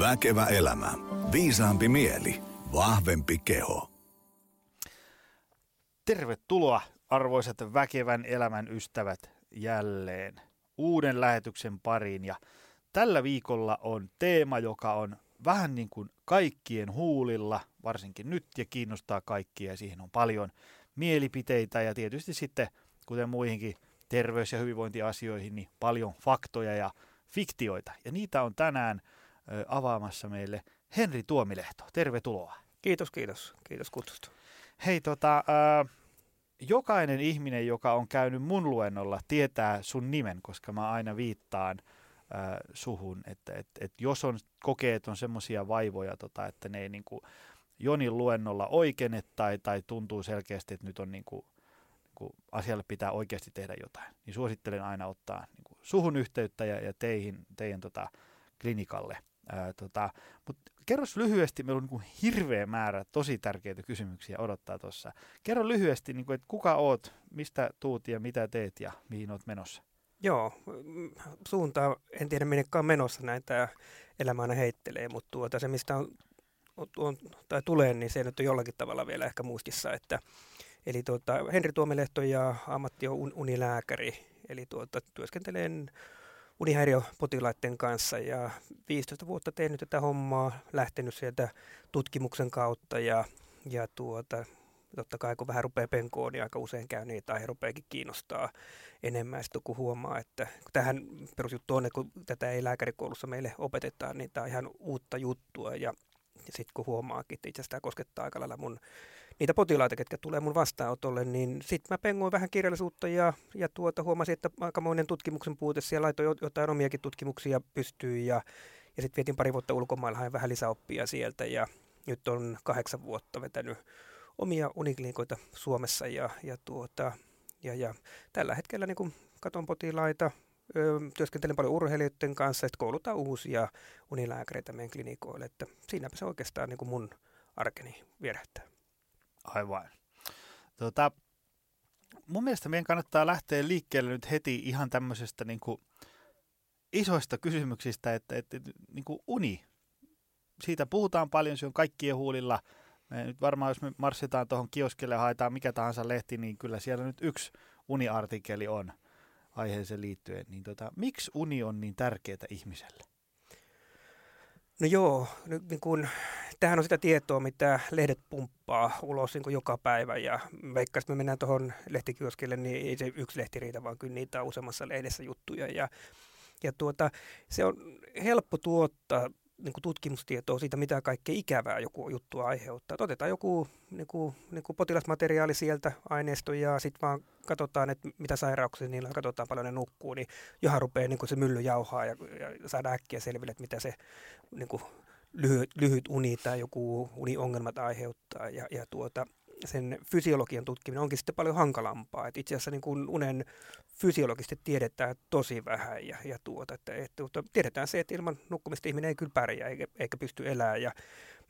Väkevä elämä. Viisaampi mieli. Vahvempi keho. Tervetuloa arvoisat väkevän elämän ystävät jälleen uuden lähetyksen pariin. Ja tällä viikolla on teema, joka on vähän niin kuin kaikkien huulilla, varsinkin nyt ja kiinnostaa kaikkia ja siihen on paljon mielipiteitä ja tietysti sitten, kuten muihinkin terveys- ja hyvinvointiasioihin, niin paljon faktoja ja fiktioita. Ja niitä on tänään avaamassa meille Henri Tuomilehto. Tervetuloa. Kiitos, kiitos. Kiitos kutsusta. Hei, tota, jokainen ihminen, joka on käynyt mun luennolla, tietää sun nimen, koska mä aina viittaan suhun, että et, et jos on kokee, että on semmoisia vaivoja, tota, että ne ei niinku Jonin luennolla oikeene tai, tai tuntuu selkeästi, että nyt on niinku, kun asialle pitää oikeasti tehdä jotain, niin suosittelen aina ottaa niin kuin suhun yhteyttä ja, ja teihin, teidän tota, klinikalle. Ää, tota, Mutta kerro lyhyesti, meillä on niin kuin hirveä määrä tosi tärkeitä kysymyksiä odottaa tuossa. Kerro lyhyesti, niin kuin, että kuka oot, mistä tuut ja mitä teet ja mihin oot menossa. Joo, suuntaa en tiedä minnekaan menossa näitä elämä aina heittelee, mutta tuota, se mistä on, on, tai tulee, niin se nyt on jollakin tavalla vielä ehkä muistissa, että Eli tuota, Henri Tuomilehto ja ammatti on unilääkäri, eli tuota, työskentelen unihäiriöpotilaiden kanssa ja 15 vuotta tehnyt tätä hommaa, lähtenyt sieltä tutkimuksen kautta ja, ja tuota, totta kai kun vähän rupeaa penkoon, niin aika usein käy niin, aihe rupeakin kiinnostaa enemmän. Sitten kun huomaa, että kun tähän perusjuttu on, että kun tätä ei lääkärikoulussa meille opetetaan, niin tämä on ihan uutta juttua ja ja sitten kun huomaakin, että itse asiassa tämä koskettaa aika lailla mun, niitä potilaita, ketkä tulee mun vastaanotolle, niin sitten mä pengoin vähän kirjallisuutta ja, ja tuota, huomasin, että aikamoinen tutkimuksen puute siellä laitoin jotain omiakin tutkimuksia pystyyn ja, ja sitten vietin pari vuotta ulkomailla, hain vähän lisäoppia sieltä ja nyt on kahdeksan vuotta vetänyt omia uniklinikoita Suomessa ja, ja, tuota, ja, ja tällä hetkellä niin kun katon potilaita, työskentelen paljon urheilijoiden kanssa, että koulutaan uusia unilääkäreitä meidän klinikoille, että siinäpä se oikeastaan niin mun arkeni vierähtää. Aivan. Tota, mun mielestä meidän kannattaa lähteä liikkeelle nyt heti ihan tämmöisestä niin kuin isoista kysymyksistä, että, että, niin kuin uni, siitä puhutaan paljon, se on kaikkien huulilla. Me nyt varmaan, jos me marssitaan tuohon kioskelle ja haetaan mikä tahansa lehti, niin kyllä siellä nyt yksi uniartikkeli on aiheeseen liittyen, niin tota, miksi uni on niin tärkeää ihmiselle? No joo, nyt niin kun, tämähän on sitä tietoa, mitä lehdet pumppaa ulos niin joka päivä. Ja vaikka jos me mennään tuohon lehtikioskille, niin ei se yksi lehti riitä, vaan kyllä niitä on useammassa lehdessä juttuja. Ja, ja tuota, se on helppo tuottaa niin kuin tutkimustietoa siitä, mitä kaikkea ikävää joku juttu aiheuttaa. Et otetaan joku niin kuin, niin kuin potilasmateriaali sieltä aineisto ja sitten vaan katsotaan, että mitä sairauksia niillä on, katsotaan paljon ne nukkuu, niin johan rupeaa niin kuin se mylly jauhaa ja, ja saada äkkiä selville, että mitä se niin kuin lyhyt, lyhyt uni tai joku uniongelmat aiheuttaa. Ja, ja tuota, sen fysiologian tutkiminen onkin sitten paljon hankalampaa. Et itse asiassa niin kuin unen fysiologisesti tiedetään tosi vähän ja, ja tuota, että, että, että tiedetään se, että ilman nukkumista ihminen ei kyllä pärjää eikä, eikä pysty elämään. Ja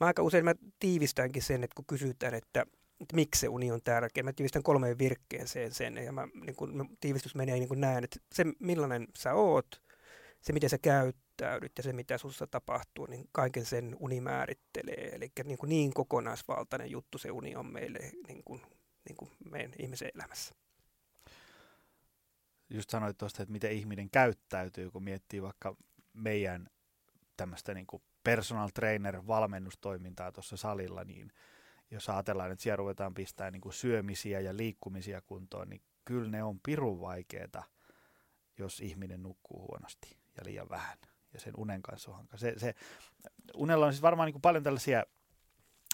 mä aika usein mä tiivistänkin sen, että kun kysytään, että, että miksi se uni on tärkeä, mä tiivistän kolmeen virkkeeseen sen ja mä, niin kun, tiivistys menee niin kuin näen, että se millainen sä oot, se miten sä käyttäydyt ja se mitä sussa tapahtuu, niin kaiken sen uni määrittelee. Eli niin, kuin niin kokonaisvaltainen juttu se uni on meille niin kuin, niin kuin meidän ihmisen elämässä just sanoit tuosta, että miten ihminen käyttäytyy, kun miettii vaikka meidän tämmöistä niin kuin personal trainer valmennustoimintaa tuossa salilla, niin jos ajatellaan, että siellä ruvetaan pistää niin kuin syömisiä ja liikkumisia kuntoon, niin kyllä ne on pirun vaikeeta, jos ihminen nukkuu huonosti ja liian vähän. Ja sen unen kanssa on hanka. se, se, Unella on siis varmaan niin kuin paljon tällaisia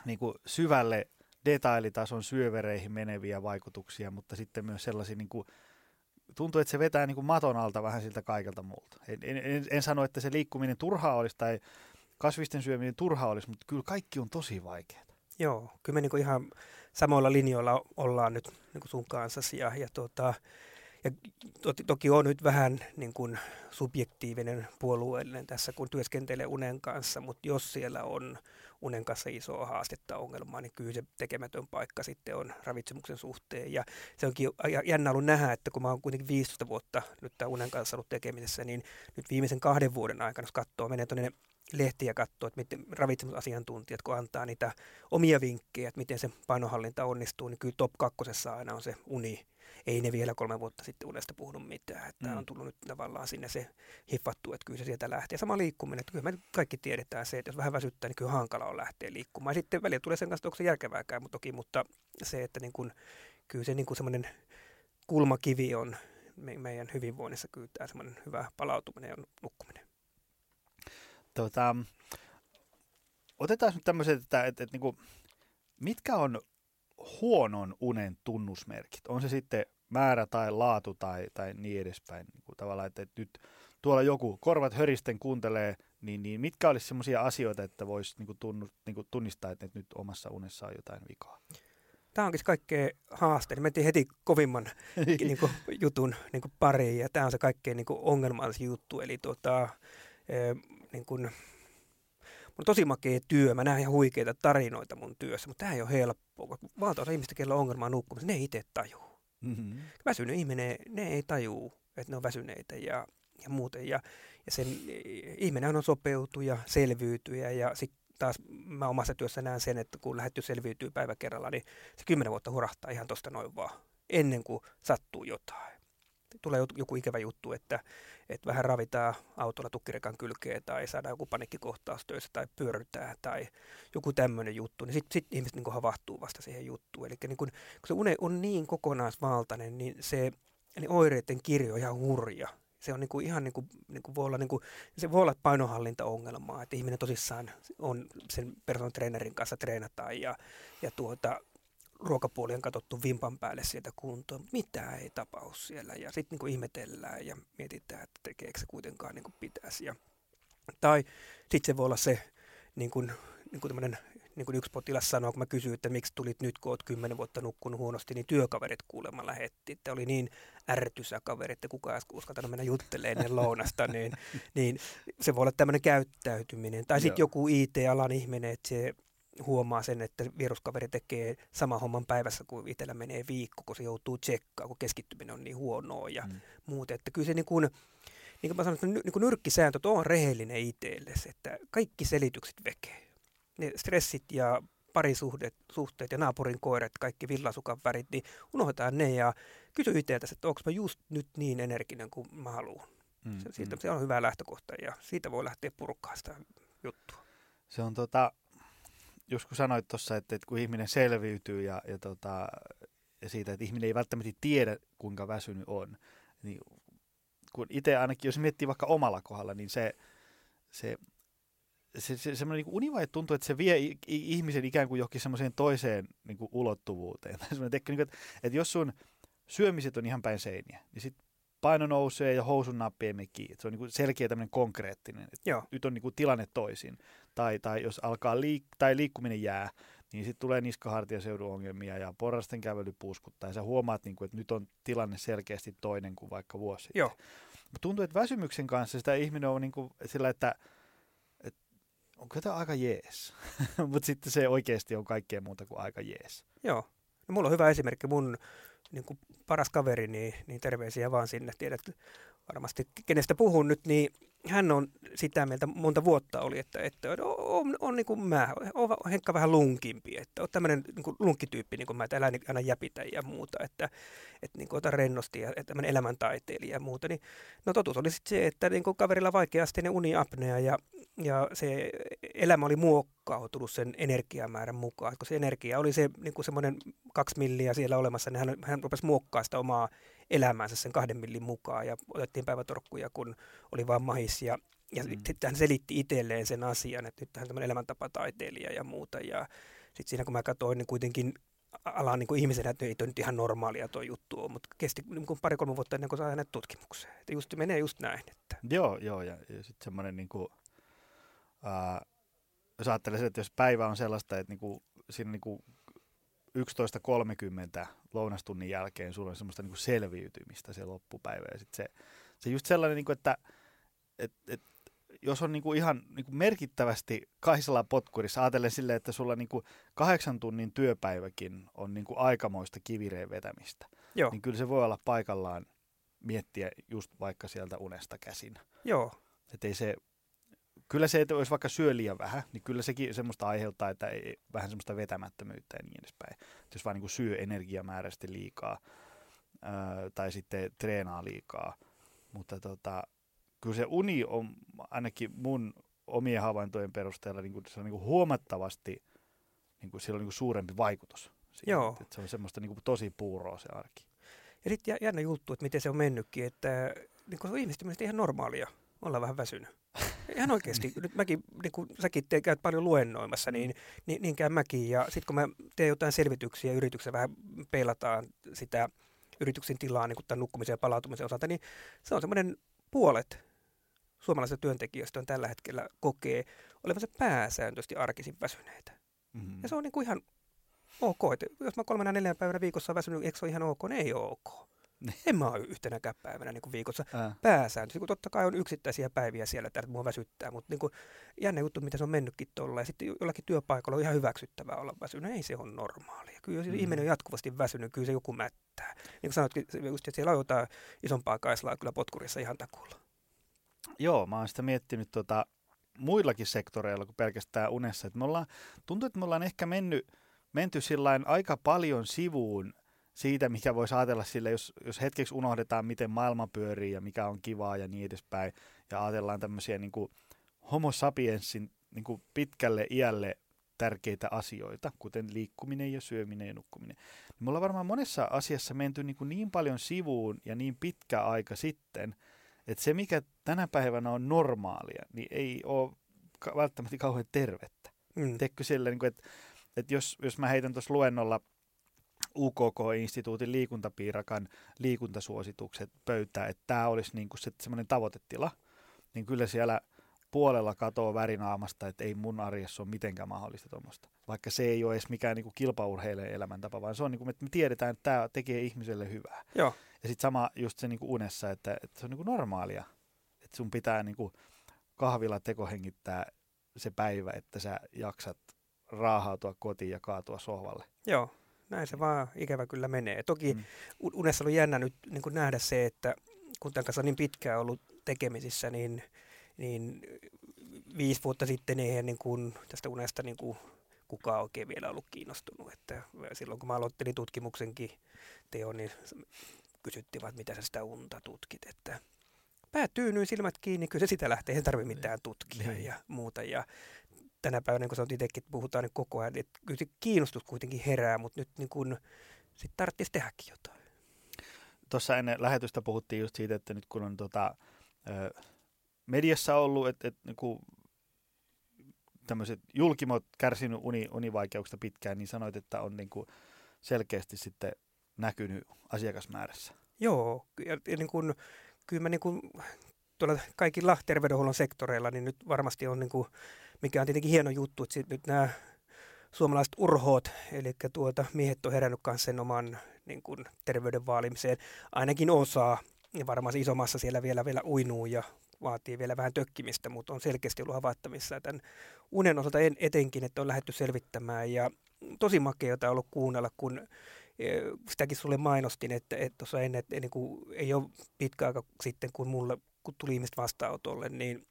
niin kuin syvälle detailitason syövereihin meneviä vaikutuksia, mutta sitten myös sellaisia niin kuin tuntuu, että se vetää niin kuin maton alta vähän siltä kaikelta muulta. En, en, en sano, että se liikkuminen turhaa olisi tai kasvisten syöminen turhaa olisi, mutta kyllä kaikki on tosi vaikeaa. Joo, kyllä me niin kuin ihan samoilla linjoilla ollaan nyt niin kuin sun kanssa ja, ja tuota, ja to, toki on nyt vähän niin kuin subjektiivinen puolueellinen tässä, kun työskentelee unen kanssa, mutta jos siellä on unen kanssa isoa haastetta ongelmaa, niin kyllä se tekemätön paikka sitten on ravitsemuksen suhteen. Ja se onkin jännä ollut nähdä, että kun mä oon kuitenkin 15 vuotta nyt tämän unen kanssa ollut tekemisessä, niin nyt viimeisen kahden vuoden aikana, jos katsoo, menee tuonne lehtiä katsoa, että miten ravitsemusasiantuntijat, kun antaa niitä omia vinkkejä, että miten se painohallinta onnistuu, niin kyllä top kakkosessa aina on se uni. Ei ne vielä kolme vuotta sitten unesta puhunut mitään. Että mm. on tullut nyt tavallaan sinne se hiffattu, että kyllä se sieltä lähtee. Sama liikkuminen, että kyllä me kaikki tiedetään se, että jos vähän väsyttää, niin kyllä hankala on lähteä liikkumaan. Ja sitten välillä tulee sen kanssa, että onko se järkevääkään, mutta toki, mutta se, että niin kuin, kyllä se niin kuin semmoinen kulmakivi on me, meidän hyvinvoinnissa kyllä tämä semmoinen hyvä palautuminen ja nukkuminen. Tota, otetaan nyt tämmöiset, että, että, että niin kuin, mitkä on huonon unen tunnusmerkit? On se sitten määrä tai laatu tai, tai niin edespäin. Niin kuin tavallaan, että, nyt tuolla joku korvat höristen kuuntelee, niin, niin mitkä olisi sellaisia asioita, että voisi niin kuin tunnu, niin kuin tunnistaa, että nyt omassa unessa on jotain vikaa? Tämä onkin kaikkein haastein. Mentiin heti kovimman niin kuin, jutun niin kuin pariin ja tämä on se kaikkein niin kuin, ongelmallisin juttu. Eli tuota, niin kuin, on tosi makea työ. Mä näen ihan huikeita tarinoita mun työssä, mutta tämä ei ole helppoa. Valtaosa ihmistä, kellä on ongelmaa nukkumassa, ne ei itse tajuu. Mm-hmm. Väsynyt ihminen, ne ei tajuu, että ne on väsyneitä ja, ja muuten. Ja, ja sen ihminen on sopeutuja, selviytyjä ja sitten taas mä omassa työssä näen sen, että kun lähetty selviytyy päivä kerralla, niin se kymmenen vuotta hurahtaa ihan tuosta noin vaan, ennen kuin sattuu jotain. Tulee joku ikävä juttu, että, että vähän ravitaan autolla tukkirekan kylkeen tai saadaan joku panikkikohtaus töissä tai pyörrytään tai joku tämmöinen juttu, niin sitten sit ihmiset niin havahtuu vasta siihen juttuun. Eli niin kun, kun se une on niin kokonaisvaltainen, niin se eli oireiden kirjo on ihan hurja se on niinku ihan niinku, niinku voi olla niinku, se voi olla painohallintaongelmaa, että ihminen tosissaan on sen personal trainerin kanssa treenataan ja, ja tuota, ruokapuoli on katsottu vimpan päälle sieltä kuntoon, mutta mitään ei tapahdu siellä ja sitten niinku ihmetellään ja mietitään, että tekeekö se kuitenkaan niinku pitäisi. Ja, tai sitten se voi olla se niin kuin, niin kuin niin kuin yksi potilas sanoi, kun mä kysyin, että miksi tulit nyt, kun olet kymmenen vuotta nukkunut huonosti, niin työkaverit kuulemma lähetti. Että oli niin ärtysä kaveri, että kukaan ei uskaltanut mennä juttelemaan ennen lounasta, niin, niin se voi olla tämmöinen käyttäytyminen. Tai sitten joku IT-alan ihminen, että se huomaa sen, että viruskaveri tekee sama homman päivässä, kuin itsellä menee viikko, kun se joutuu tsekkaamaan, kun keskittyminen on niin huonoa ja mm. muuta. Että kyllä se niin kuin, niin kuin mä sanoin, että niin kuin nyrkkisääntö on rehellinen itsellesi, että kaikki selitykset vekee ne stressit ja parisuhteet suhteet ja naapurin koirat, kaikki villasukan värit, niin unohdetaan ne ja kysy itseltäsi, että onko mä just nyt niin energinen kuin mä haluan. Mm, siitä, mm. se on hyvä lähtökohta ja siitä voi lähteä purkkaa sitä juttua. Se on tota, just kun sanoit tuossa, että, että kun ihminen selviytyy ja, ja, tota, ja siitä, että ihminen ei välttämättä tiedä, kuinka väsynyt on, niin kun itse ainakin, jos miettii vaikka omalla kohdalla, niin se, se se, se semmoinen niin univaihe tuntuu, että se vie ihmisen ikään kuin johonkin semmoiseen toiseen niin kuin ulottuvuuteen. Tekki, niin kuin, että, että jos sun syömiset on ihan päin seiniä, niin sitten paino nousee ja housun nappi ei mene kiinni. Se on niin kuin selkeä tämmöinen konkreettinen, että Joo. nyt on niin kuin tilanne toisin. Tai, tai jos alkaa liik- tai liikkuminen jää, niin sitten tulee niskahartiaseudun ongelmia ja porrasten kävely puuskuttaa. Ja sä huomaat, niin kuin, että nyt on tilanne selkeästi toinen kuin vaikka vuosi sitten. Joo. Tuntuu, että väsymyksen kanssa sitä ihminen on niin kuin sillä, että – onko tämä aika jees? Mutta sitten se oikeasti on kaikkea muuta kuin aika jees. Joo. No, mulla on hyvä esimerkki. Mun niin kuin paras kaveri, niin, niin terveisiä vaan sinne. Tiedät varmasti, kenestä puhun nyt, niin hän on sitä mieltä, monta vuotta oli, että, että on, on, on niin kuin mä, on Henkka vähän lunkimpi, että on tämmöinen niin kuin lunkkityyppi, niin kuin mä, että älä aina jäpitä ja muuta, että, että niin kuin ota rennosti ja tämmöinen elämäntaiteilija ja muuta. Niin, no totuus oli sitten se, että niin kuin kaverilla vaikeasti uniapnea ja, ja se elämä oli muokkautunut sen energiamäärän mukaan. Kun se energia oli se niin kuin semmoinen kaksi milliä siellä olemassa, niin hän, hän rupesi muokkaamaan sitä omaa elämäänsä sen kahden millin mukaan ja otettiin päivätorkkuja, kun oli vaan mahis ja, ja mm. sitten hän selitti itselleen sen asian, että nyt hän on tämmöinen elämäntapataiteilija ja muuta ja sitten siinä kun mä katsoin, niin kuitenkin alan niin ihmisenä, että ei toi nyt ihan normaalia tuo juttu on, mutta kesti niin kuin pari-kolme vuotta ennen kuin saa hänet tutkimukseen. Että just, menee just näin. Että. Joo, joo, ja, ja sitten semmoinen, niin kuin, äh, jos ajattelee, että jos päivä on sellaista, että niin kuin, siinä niin kuin 11.30 lounastunnin jälkeen sulla on semmoista niin selviytymistä se loppupäivä. Ja sit se, se just sellainen, niin kuin, että et, et, jos on niin kuin ihan niin kuin merkittävästi kaisella potkurissa, ajatellen silleen, että sulla niin kuin kahdeksan tunnin työpäiväkin on niin kuin aikamoista kivireen vetämistä, Joo. niin kyllä se voi olla paikallaan miettiä just vaikka sieltä unesta käsin. Joo. Että ei se, kyllä se, että jos vaikka syö liian vähän, niin kyllä sekin semmoista aiheuttaa, että ei, vähän semmoista vetämättömyyttä ja niin edespäin. Et jos vaan niin kuin syö energiamääräisesti liikaa ää, tai sitten treenaa liikaa. Mutta tota, kyllä se uni on ainakin mun omien havaintojen perusteella niin kuin, se on niin kuin huomattavasti, niin kuin, sillä on niin kuin suurempi vaikutus. Joo. Että se on semmoista niin kuin, tosi puuroa se arki. Ja sitten jännä juttu, että miten se on mennytkin, että niin kun se on ihan normaalia olla vähän väsynyt. Ihan oikeasti. Nyt mäkin, niin kun säkin te, käyt paljon luennoimassa, niin, niin, niin käyn mäkin. Ja sitten kun mä teen jotain selvityksiä yrityksessä, vähän peilataan sitä yrityksen tilaa niin tämän nukkumisen ja palautumisen osalta, niin se on semmoinen puolet suomalaisista työntekijöistä on tällä hetkellä kokee olevansa pääsääntöisesti arkisin väsyneitä. Mm-hmm. Ja se on niin kuin ihan ok. Että jos mä kolmena neljän päivänä viikossa on väsynyt, eikö se ole ihan ok? Ne ei ole ok. En mä ole yhtenäkään päivänä niin kuin viikossa Ää, pääsääntöisesti, kun totta kai on yksittäisiä päiviä siellä, että mua väsyttää, mutta niin kuin, jännä juttu, miten se on mennytkin tuolla. Ja sitten jollakin työpaikalla on ihan hyväksyttävää olla väsynyt. Ei se ole normaalia. Kyllä jos Mm. ihminen on jatkuvasti väsynyt, kyllä se joku mättää. Niin kuin just, että siellä on jotain isompaa kaislaa kyllä potkurissa ihan takulla. Joo, mä oon sitä miettinyt tota, muillakin sektoreilla kuin pelkästään unessa. Et me ollaan, tuntuu, että me ollaan ehkä mennyt, menty sillain aika paljon sivuun siitä, mikä voisi ajatella sille, jos, jos hetkeksi unohdetaan, miten maailma pyörii ja mikä on kivaa ja niin edespäin, ja ajatellaan tämmöisiä niin kuin homo sapiensin niin kuin pitkälle iälle tärkeitä asioita, kuten liikkuminen ja syöminen ja nukkuminen. Niin me ollaan varmaan monessa asiassa menty niin, kuin niin paljon sivuun ja niin pitkä aika sitten, että se, mikä tänä päivänä on normaalia, niin ei ole välttämättä kauhean tervettä. Mm. Teekö sille, niin kuin, että, että jos, jos mä heitän tuossa luennolla UKK-instituutin liikuntapiirakan liikuntasuositukset pöytään, että tämä olisi niin kuin se, semmoinen tavoitetila, niin kyllä siellä puolella katoo värinaamasta, että ei mun arjessa ole mitenkään mahdollista tuommoista. Vaikka se ei ole edes mikään niin kuin kilpaurheilijan elämäntapa, vaan se on niin kuin, että me tiedetään, että tämä tekee ihmiselle hyvää. Joo. Ja sitten sama just se niinku unessa, että, että se on niinku normaalia. Että sun pitää niinku kahvilla tekohengittää se päivä, että sä jaksat raahautua kotiin ja kaatua sohvalle. Joo, näin se vaan ikävä kyllä menee. Toki Mm. unessa oli jännä nyt niin kuin nähdä se, että kun tämän kanssa on niin pitkään ollut tekemisissä, niin, niin viisi vuotta sitten eihän niin kuin tästä unesta niin kuin kukaan oikein vielä ollut kiinnostunut. Että silloin kun mä aloittelin tutkimuksenkin teon, niin kysyttiin vaan, että mitä sä sitä unta tutkit. Että pää tyynyy, silmät kiinni, kyllä se sitä lähtee, ei tarvitse mitään tutkia Niin. ja muuta. Ja tänä päivänä, niin kun sanot itsekin, että puhutaan nyt koko ajan, että kyllä se kiinnostus kuitenkin herää, mutta nyt niin kun, sit tarvitsisi tehdäkin jotain. Tuossa ennen lähetystä puhuttiin just siitä, että nyt kun on tota, ö, mediassa ollut, että, että niinku, tämmöiset julkimot kärsinyt uni, univaikeuksista pitkään, niin sanoit, että on niinku selkeästi sitten näkynyt asiakasmäärässä. Joo, ja, ja niin kun, kyllä mä niin kun, tuolla kaikilla terveydenhuollon sektoreilla, niin nyt varmasti on, niin kun, mikä on tietenkin hieno juttu, että sit nyt nämä suomalaiset urhoot, eli tuota, miehet on herännyt kanssa sen oman niin kun, terveyden vaalimiseen, ainakin osaa, ja varmaan se isommassa siellä vielä, vielä uinuu ja vaatii vielä vähän tökkimistä, mutta on selkeästi ollut havaittavissa tämän unen osalta en, etenkin, että on lähdetty selvittämään. Ja tosi makeata ollut kuunnella, kun eh, sitäkin sulle mainostin, että että tuossa ennen, että niin kuin, ei ole pitkä aika sitten, kun mulle kun tuli ihmiset vastaanotolle, niin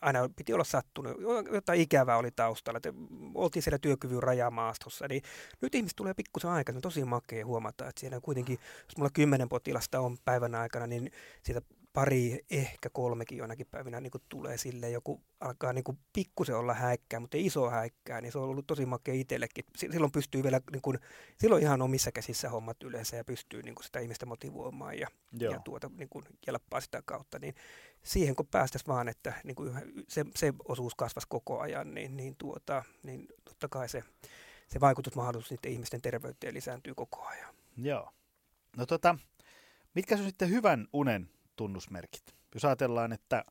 aina piti olla sattunut, jotain ikävää oli taustalla, että oltiin siellä työkyvyn rajamaastossa, niin nyt ihmiset tulee pikkusen aikaa, se on tosi makea huomata, että siellä kuitenkin, jos mulla kymmenen potilasta on päivän aikana, niin siitä pari, ehkä kolmekin jonakin päivinä niin kuin tulee sille joku alkaa niin kuin pikkusen olla häikkää, mutta ei iso häikkää, niin se on ollut tosi makea itsellekin. Silloin pystyy vielä, niin kuin, silloin ihan omissa käsissä hommat yleensä ja pystyy niin kuin sitä ihmistä motivoimaan ja, Joo. ja tuota, niin kuin jelppaa sitä kautta, niin siihen kun päästäisiin vaan, että niin kuin se, se osuus kasvaisi koko ajan, niin, niin, tuota, niin totta kai se, se vaikutusmahdollisuus niiden ihmisten terveyteen lisääntyy koko ajan. Joo. No tota, mitkä on sitten hyvän unen tunnusmerkit? Jos ajatellaan, että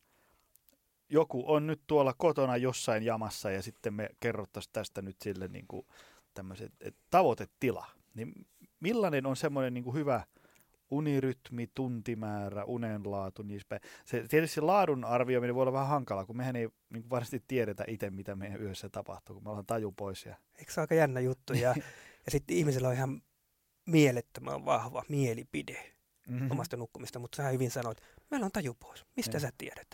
joku on nyt tuolla kotona jossain jamassa ja sitten me kerrottaisiin tästä nyt sille niin kuin tämmöiset että tavoitetila, niin millainen on semmoinen niin kuin hyvä unirytmi, tuntimäärä, unenlaatu, niin. Se, tietysti se laadun arvioiminen voi olla vähän hankalaa, kun mehän ei niin kuin varsinaisesti tiedetä itse, mitä meidän yössä tapahtuu, kun me ollaan taju pois. Ja... Eikö se ole aika jännä juttu? Ja, ja sitten ihmisellä on ihan mielettömän vahva mielipide Mm-hmm. omasta nukkumista, mutta sä hyvin sanoit, meillä on taju pois. Mistä Niin. sä tiedät?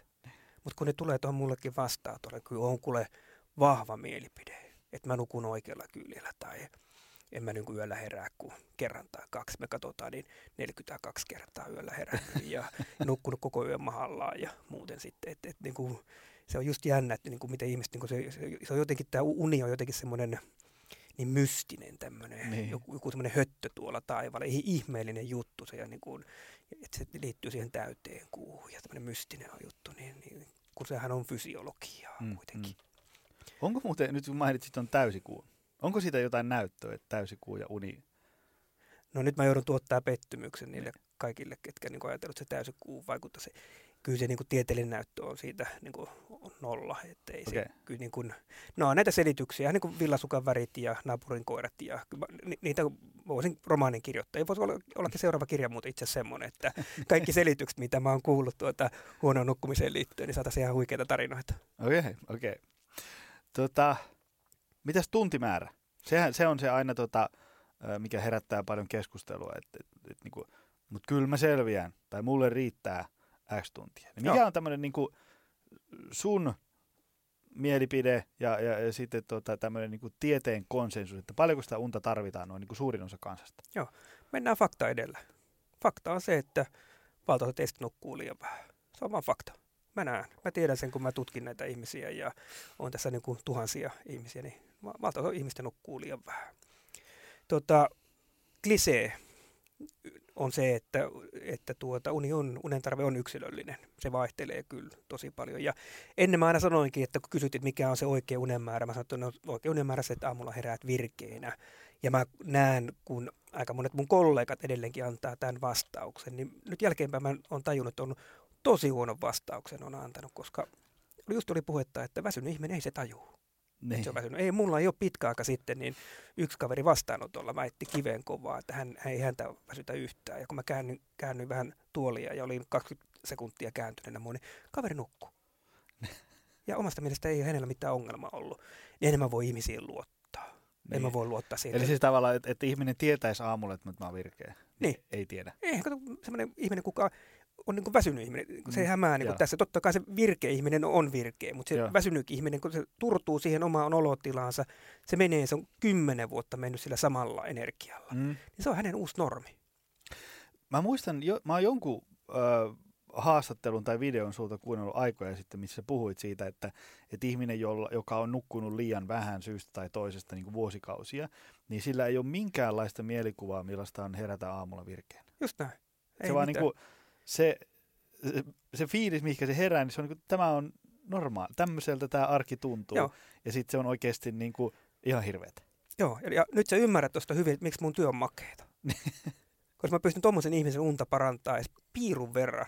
Mutta kun ne tulee tuohon mullekin vastaan, tuolla kyllä on kuule vahva mielipide, että mä nukun oikealla kyljellä tai en mä niin yöllä herää kuin kerran tai kaksi. Me katsotaan niin 42 kertaa yöllä herännyt ja nukkunut koko yön mahallaan ja muuten sitten. Et, et, niin kuin, se on just jännä, että niin kuin miten ihmiset, niin kuin se, se, on jotenkin, tämä uni on jotenkin semmoinen niin mystinen tämmöinen, niin. joku, joku semmoinen höttö tuolla taivaalla, ihmeellinen juttu se, ja niin kuin, että se liittyy siihen täyteen kuuhun ja tämmöinen mystinen on juttu, niin, niin kun sehän on fysiologiaa mm, kuitenkin. Mm. Onko muuten, nyt kun mainitsit tuon täysikuun, onko siitä jotain näyttöä, että täysikuu ja uni? No nyt mä joudun tuottaa pettymyksen niille kaikille, ketkä niin ajatellut, että se täysikuu vaikuttaa. Se, kyllä se niin kuin tieteellinen näyttö on siitä niin kuin nolla. Että ei okay. se, kyllä niin kuin, no näitä selityksiä, niin kuin villasukan värit ja naapurin koirat ja ni, niitä voisin romaanin kirjoittaa. Ei voisi olla, ollakin seuraava kirja muuten itse semmoinen, että kaikki selitykset, mitä mä oon kuullut tuota huonoon nukkumiseen liittyen, niin saataisiin ihan huikeita tarinoita. Okei, okay, okei. Okay. Tota, mitäs tuntimäärä? Sehän, se on se aina, tota, mikä herättää paljon keskustelua, että et, et, niinku, mutta kyllä mä selviän, tai mulle riittää X tuntia. Niin mikä Joo. on tämmöinen niinku sun mielipide ja, ja, ja sitten tota, tämmöinen niinku tieteen konsensus, että paljonko sitä unta tarvitaan noin niinku suurin osa kansasta? Joo, mennään fakta edellä. Fakta on se, että valtaosa teistä nukkuu liian vähän. Se on vaan fakta. Mä näen. Mä tiedän sen, kun mä tutkin näitä ihmisiä ja on tässä niin kuin tuhansia ihmisiä, niin valtaosa ihmistä nukkuu liian vähän. Tota, klisee on se, että, että tuota, uni on, unen tarve on yksilöllinen. Se vaihtelee kyllä tosi paljon. Ja ennen mä aina sanoinkin, että kun kysytit, mikä on se oikea unen määrä, mä sanoin, että no, oikea unen määrä se, että aamulla heräät virkeinä. Ja mä näen, kun aika monet mun kollegat edelleenkin antaa tämän vastauksen, niin nyt jälkeenpäin mä oon tajunnut, että on tosi huonon vastauksen on antanut, koska just oli puhetta, että väsynyt ihminen ei se tajuu. Niin. Se on väsynyt. Ei, mulla ei ole pitkä aika sitten, niin yksi kaveri vastaanotolla väitti kiveen kovaa, että hän, hän ei häntä väsytä yhtään. Ja kun mä käännyin, käännyin vähän tuolia ja olin 20 sekuntia kääntyneenä muu, niin kaveri nukkuu. ja omasta mielestä ei hänellä mitään ongelmaa ollut. Niin enemmän voi ihmisiin luottaa. Niin. En mä voi luottaa siihen. Eli siis tavallaan, että, että ihminen tietäisi aamulla, että mä oon virkeä. Niin. Ei tiedä. Ei, kato, semmoinen ihminen, kuka on niin kuin väsynyt ihminen, se mm, hämää niin kuin tässä. Totta kai se virkeä ihminen on virkeä, mutta se Joo. väsynyt ihminen, kun se turtuu siihen omaan olotilaansa, se menee, se on kymmenen vuotta mennyt sillä samalla energialla. Mm. Niin se on hänen uusi normi. Mä muistan, jo, mä oon jonkun äh, haastattelun tai videon sulta kuunnellut aikoja sitten, missä puhuit siitä, että, että ihminen, jolla, joka on nukkunut liian vähän syystä tai toisesta niin kuin vuosikausia, niin sillä ei ole minkäänlaista mielikuvaa, millaista on herätä aamulla virkeänä. Just näin. Ei se vaan niin kuin, se, se, se fiilis, mikä se herää, niin se on niin kuin, tämä on normaali. Tämmöiseltä tämä arki tuntuu. Joo. Ja sitten se on oikeasti niin kuin, ihan hirveätä. Joo, ja, ja nyt sä ymmärrät tuosta hyvin, että miksi mun työ on makeeta. Koska mä pystyn tuommoisen ihmisen unta parantaa edes piirun verran.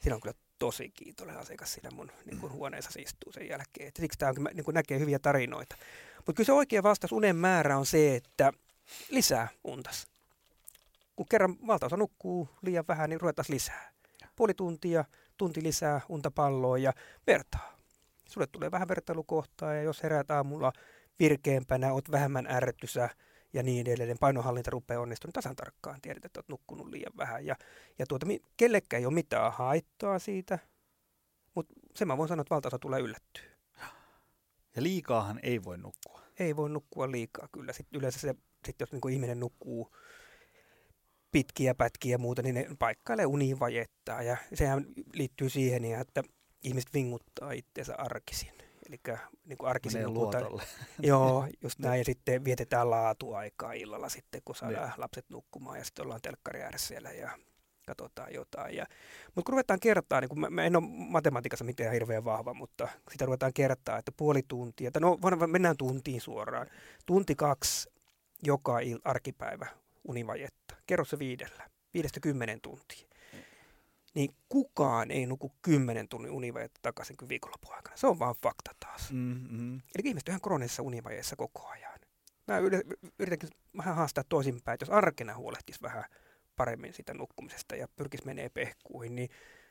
Siinä on kyllä tosi kiitollinen asiakas siinä mun niin kuin huoneessa se istuu sen jälkeen. Et siksi tämä niin kuin näkee hyviä tarinoita. Mutta kyllä se oikea vastaus unen määrä on se, että lisää untas. Kun kerran valtaosa nukkuu liian vähän, niin ruvetaan lisää puoli tuntia, tunti lisää untapalloa ja vertaa. Sulle tulee vähän vertailukohtaa ja jos heräät aamulla virkeämpänä, oot vähemmän ärtysä ja niin edelleen, painohallinta rupeaa onnistumaan niin tasan tarkkaan, tiedät, että oot nukkunut liian vähän. Ja, ja tuota, kellekään ei ole mitään haittaa siitä, mutta sen mä voin sanoa, että valtaosa tulee yllättyä. Ja liikaahan ei voi nukkua. Ei voi nukkua liikaa kyllä. Sitten yleensä se, sit jos niin ihminen nukkuu pitkiä pätkiä ja muuta, niin ne paikkailee univajetta. Ja sehän liittyy siihen, että ihmiset vinguttaa itseensä arkisin. Eli niin kuin arkisin nukutaan. Joo, just näin. Ja sitten vietetään laatuaikaa illalla sitten, kun saadaan ne. lapset nukkumaan ja sitten ollaan telkkari ääressä siellä ja katsotaan jotain. Ja, mutta kun ruvetaan kertaa, niin kun mä, mä en ole matematiikassa mitään hirveän vahva, mutta sitä ruvetaan kertaa, että puoli tuntia, tai no mennään tuntiin suoraan. Tunti kaksi joka il, arkipäivä univajetta. Kerro se viidellä, viidestä kymmenen tuntia. Niin kukaan ei nuku kymmenen tunnin univajetta takaisin kuin viikonlopun aikana. Se on vaan fakta taas. Mm-hmm. Eli ihmiset on ihan kroonisessa univajeessa koko ajan. Mä yritänkin vähän haastaa toisinpäin, että jos arkena huolehtisi vähän paremmin sitä nukkumisesta ja pyrkisi menee pehkuihin, niin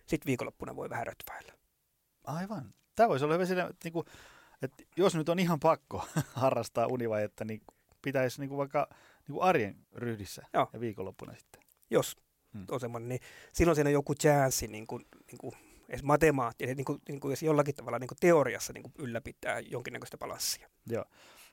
sitten viikonloppuna voi vähän rötväillä. Aivan. Tämä voisi olla hyvä siinä, että, niin kuin, että jos nyt on ihan pakko harrastaa univajetta, niin pitäisi niin kuin vaikka niin kuin arjen ryhdissä Joo. ja viikonloppuna sitten. Jos hmm. on semmoinen, niin silloin siinä on joku chanssi, niin kuin, niin kuin, edes matemaattisesti, niin kuin, niin kuin edes jollakin tavalla niin kuin teoriassa niin kuin ylläpitää jonkinnäköistä balanssia. Joo.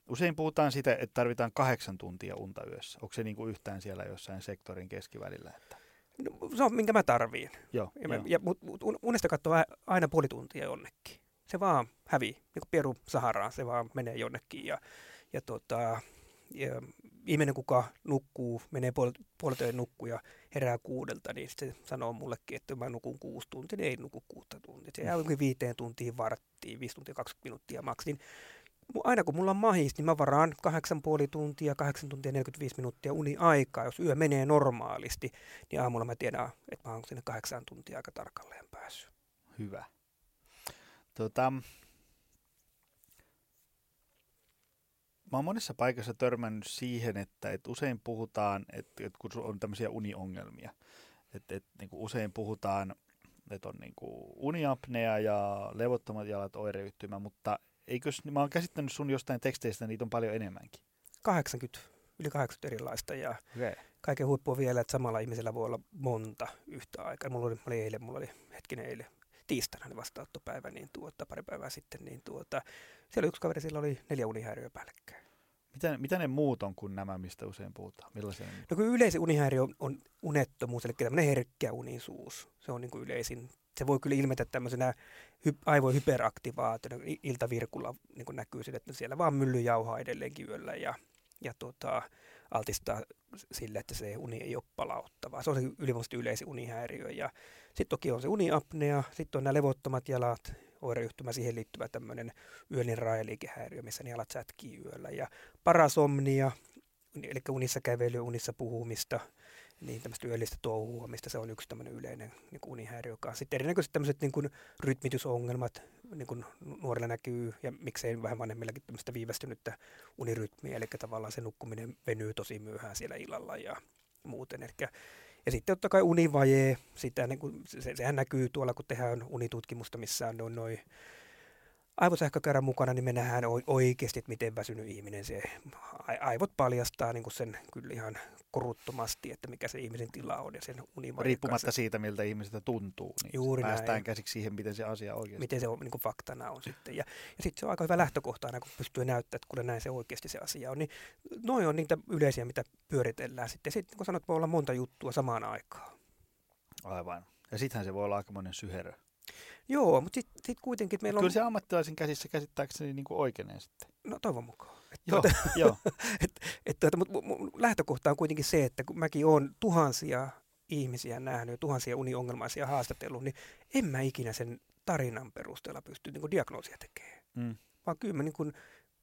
Usein puhutaan siitä, että tarvitaan kahdeksan tuntia unta yössä. Onko se niin kuin yhtään siellä jossain sektorin keskivälillä? Että... No, se on minkä mä tarviin. Joo, ja, ja, mut, mut unesta katsoo aina puoli tuntia jonnekin. Se vaan hävii, niin kuin Pieru Saharaan, se vaan menee jonnekin. Ja, ja, tota, ja ihminen, kuka nukkuu, menee puol- puolitojen nukkuu ja herää kuudelta, niin se sanoo mullekin, että mä nukun kuusi tuntia, niin ei nuku kuutta tuntia. Se jää mm. viiteen tuntiin varttiin, viisi tuntia 20 minuuttia maksin. Aina kun mulla on mahis, niin mä varaan kahdeksan puoli tuntia, kahdeksan tuntia 45 minuuttia uni aikaa. Jos yö menee normaalisti, niin aamulla mä tiedän, että mä oon sinne kahdeksan tuntia aika tarkalleen päässyt. Hyvä. Tota, mä oon monessa paikassa törmännyt siihen, että, että usein puhutaan, että, että kun on tämmöisiä uniongelmia, että, että niin kuin usein puhutaan, että on niin kuin uniapnea ja levottomat jalat oireyhtymä, mutta eikös, mä oon käsittänyt sun jostain teksteistä, niitä on paljon enemmänkin. 80, yli 80 erilaista ja okay. kaiken huippu on vielä, että samalla ihmisellä voi olla monta yhtä aikaa. Mulla oli, mulla oli eilen, mulla oli hetkinen eilen, tiistaina vastaanottopäivä, niin tuota, pari päivää sitten, niin tuota, siellä oli yksi kaveri, sillä oli neljä unihäiriöä päällekkäin. Mitä, mitä ne muut on kuin nämä, mistä usein puhutaan? Millaisia ne no kun yleisin unihäiriö on, on unettomuus, eli tämmöinen herkkä unisuus. Se on niin kuin yleisin. Se voi kyllä ilmetä tämmöisenä hy- aivohyperaktivaationa, iltavirkulla niin kuin näkyy sille, että siellä vaan mylly jauhaa edelleenkin yöllä ja, ja tuota, altistaa sille, että se uni ei ole palauttavaa. Se on se ylivoimaisesti yleisin unihäiriö. Sitten toki on se uniapnea, sitten on nämä levottomat jalat, oireyhtymä, siihen liittyvä tämmöinen yöllinen raajaliikehäiriö, missä ne jalat sätkii yöllä. Ja parasomnia, eli unissa kävely, unissa puhumista, niin tämmöistä yöllistä touhua, mistä se on yksi tämmöinen yleinen niin unihäiriö kanssa. Sitten erinäköiset tämmöiset niin rytmitysongelmat niin kuin nuorilla näkyy, ja miksei vähän vanhemmillakin tämmöistä viivästynyttä unirytmiä, eli tavallaan se nukkuminen venyy tosi myöhään siellä illalla ja muuten. Eli ja sitten totta kai univaje, sitä, niin kuin, se, sehän näkyy tuolla, kun tehdään unitutkimusta, missä on noin, aivosähkökäyrän mukana, niin me nähdään oikeasti, että miten väsynyt ihminen se aivot paljastaa niin kuin sen kyllä ihan koruttomasti, että mikä se ihmisen tila on ja sen univaje. Riippumatta siitä, miltä ihmisestä tuntuu, niin Juuri päästään näin. käsiksi siihen, miten se asia oikeasti Miten se on, niin kuin faktana on sitten. Ja, ja sitten se on aika hyvä lähtökohta aina, kun pystyy näyttämään, että kyllä näin se oikeasti se asia on. Niin noin on niitä yleisiä, mitä pyöritellään sitten. Sitten kun sanot, voi olla monta juttua samaan aikaan. Aivan. Ja sittenhän se voi olla aikamoinen syherö. Joo, mutta sitten sit kuitenkin meillä on... Kyllä se ammattilaisen käsissä käsittääkseni niin kuin oikeenee sitten. No toivon mukaan. Et Joo, tuota, joo. et, et, tuota, mutta mun lähtökohta on kuitenkin se, että kun mäkin olen tuhansia ihmisiä nähnyt ja tuhansia uniongelmaisia haastatellut, niin en mä ikinä sen tarinan perusteella pysty niin diagnoosia tekemään. Mm. Vaan kyllä mä niin kuin,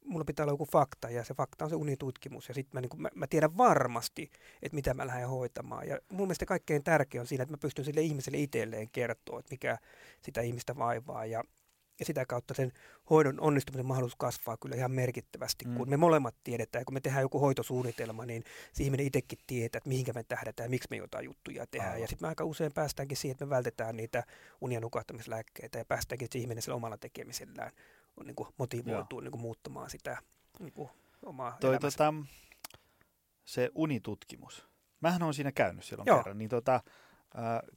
mulla pitää olla joku fakta ja se fakta on se unitutkimus ja sitten mä, niin mä, mä tiedän varmasti, että mitä mä lähden hoitamaan. Ja mun mielestä kaikkein tärkein on siinä, että mä pystyn sille ihmiselle itselleen kertoa, että mikä sitä ihmistä vaivaa ja, ja sitä kautta sen hoidon onnistumisen mahdollisuus kasvaa kyllä ihan merkittävästi, mm. kun me molemmat tiedetään, ja kun me tehdään joku hoitosuunnitelma, niin se ihminen itsekin tietää, että mihinkä me tähdätään ja miksi me jotain juttuja tehdään. Aivan. Ja sitten me aika usein päästäänkin siihen, että me vältetään niitä unia nukahtamislääkkeitä ja päästäänkin, se ihminen sillä omalla tekemisellään niin kuin motivoituu niin kuin muuttamaan sitä niin kuin omaa Toi, elämänsä. tota, se unitutkimus. Mähän on siinä käynyt silloin Joo. kerran. Niin tota, äh,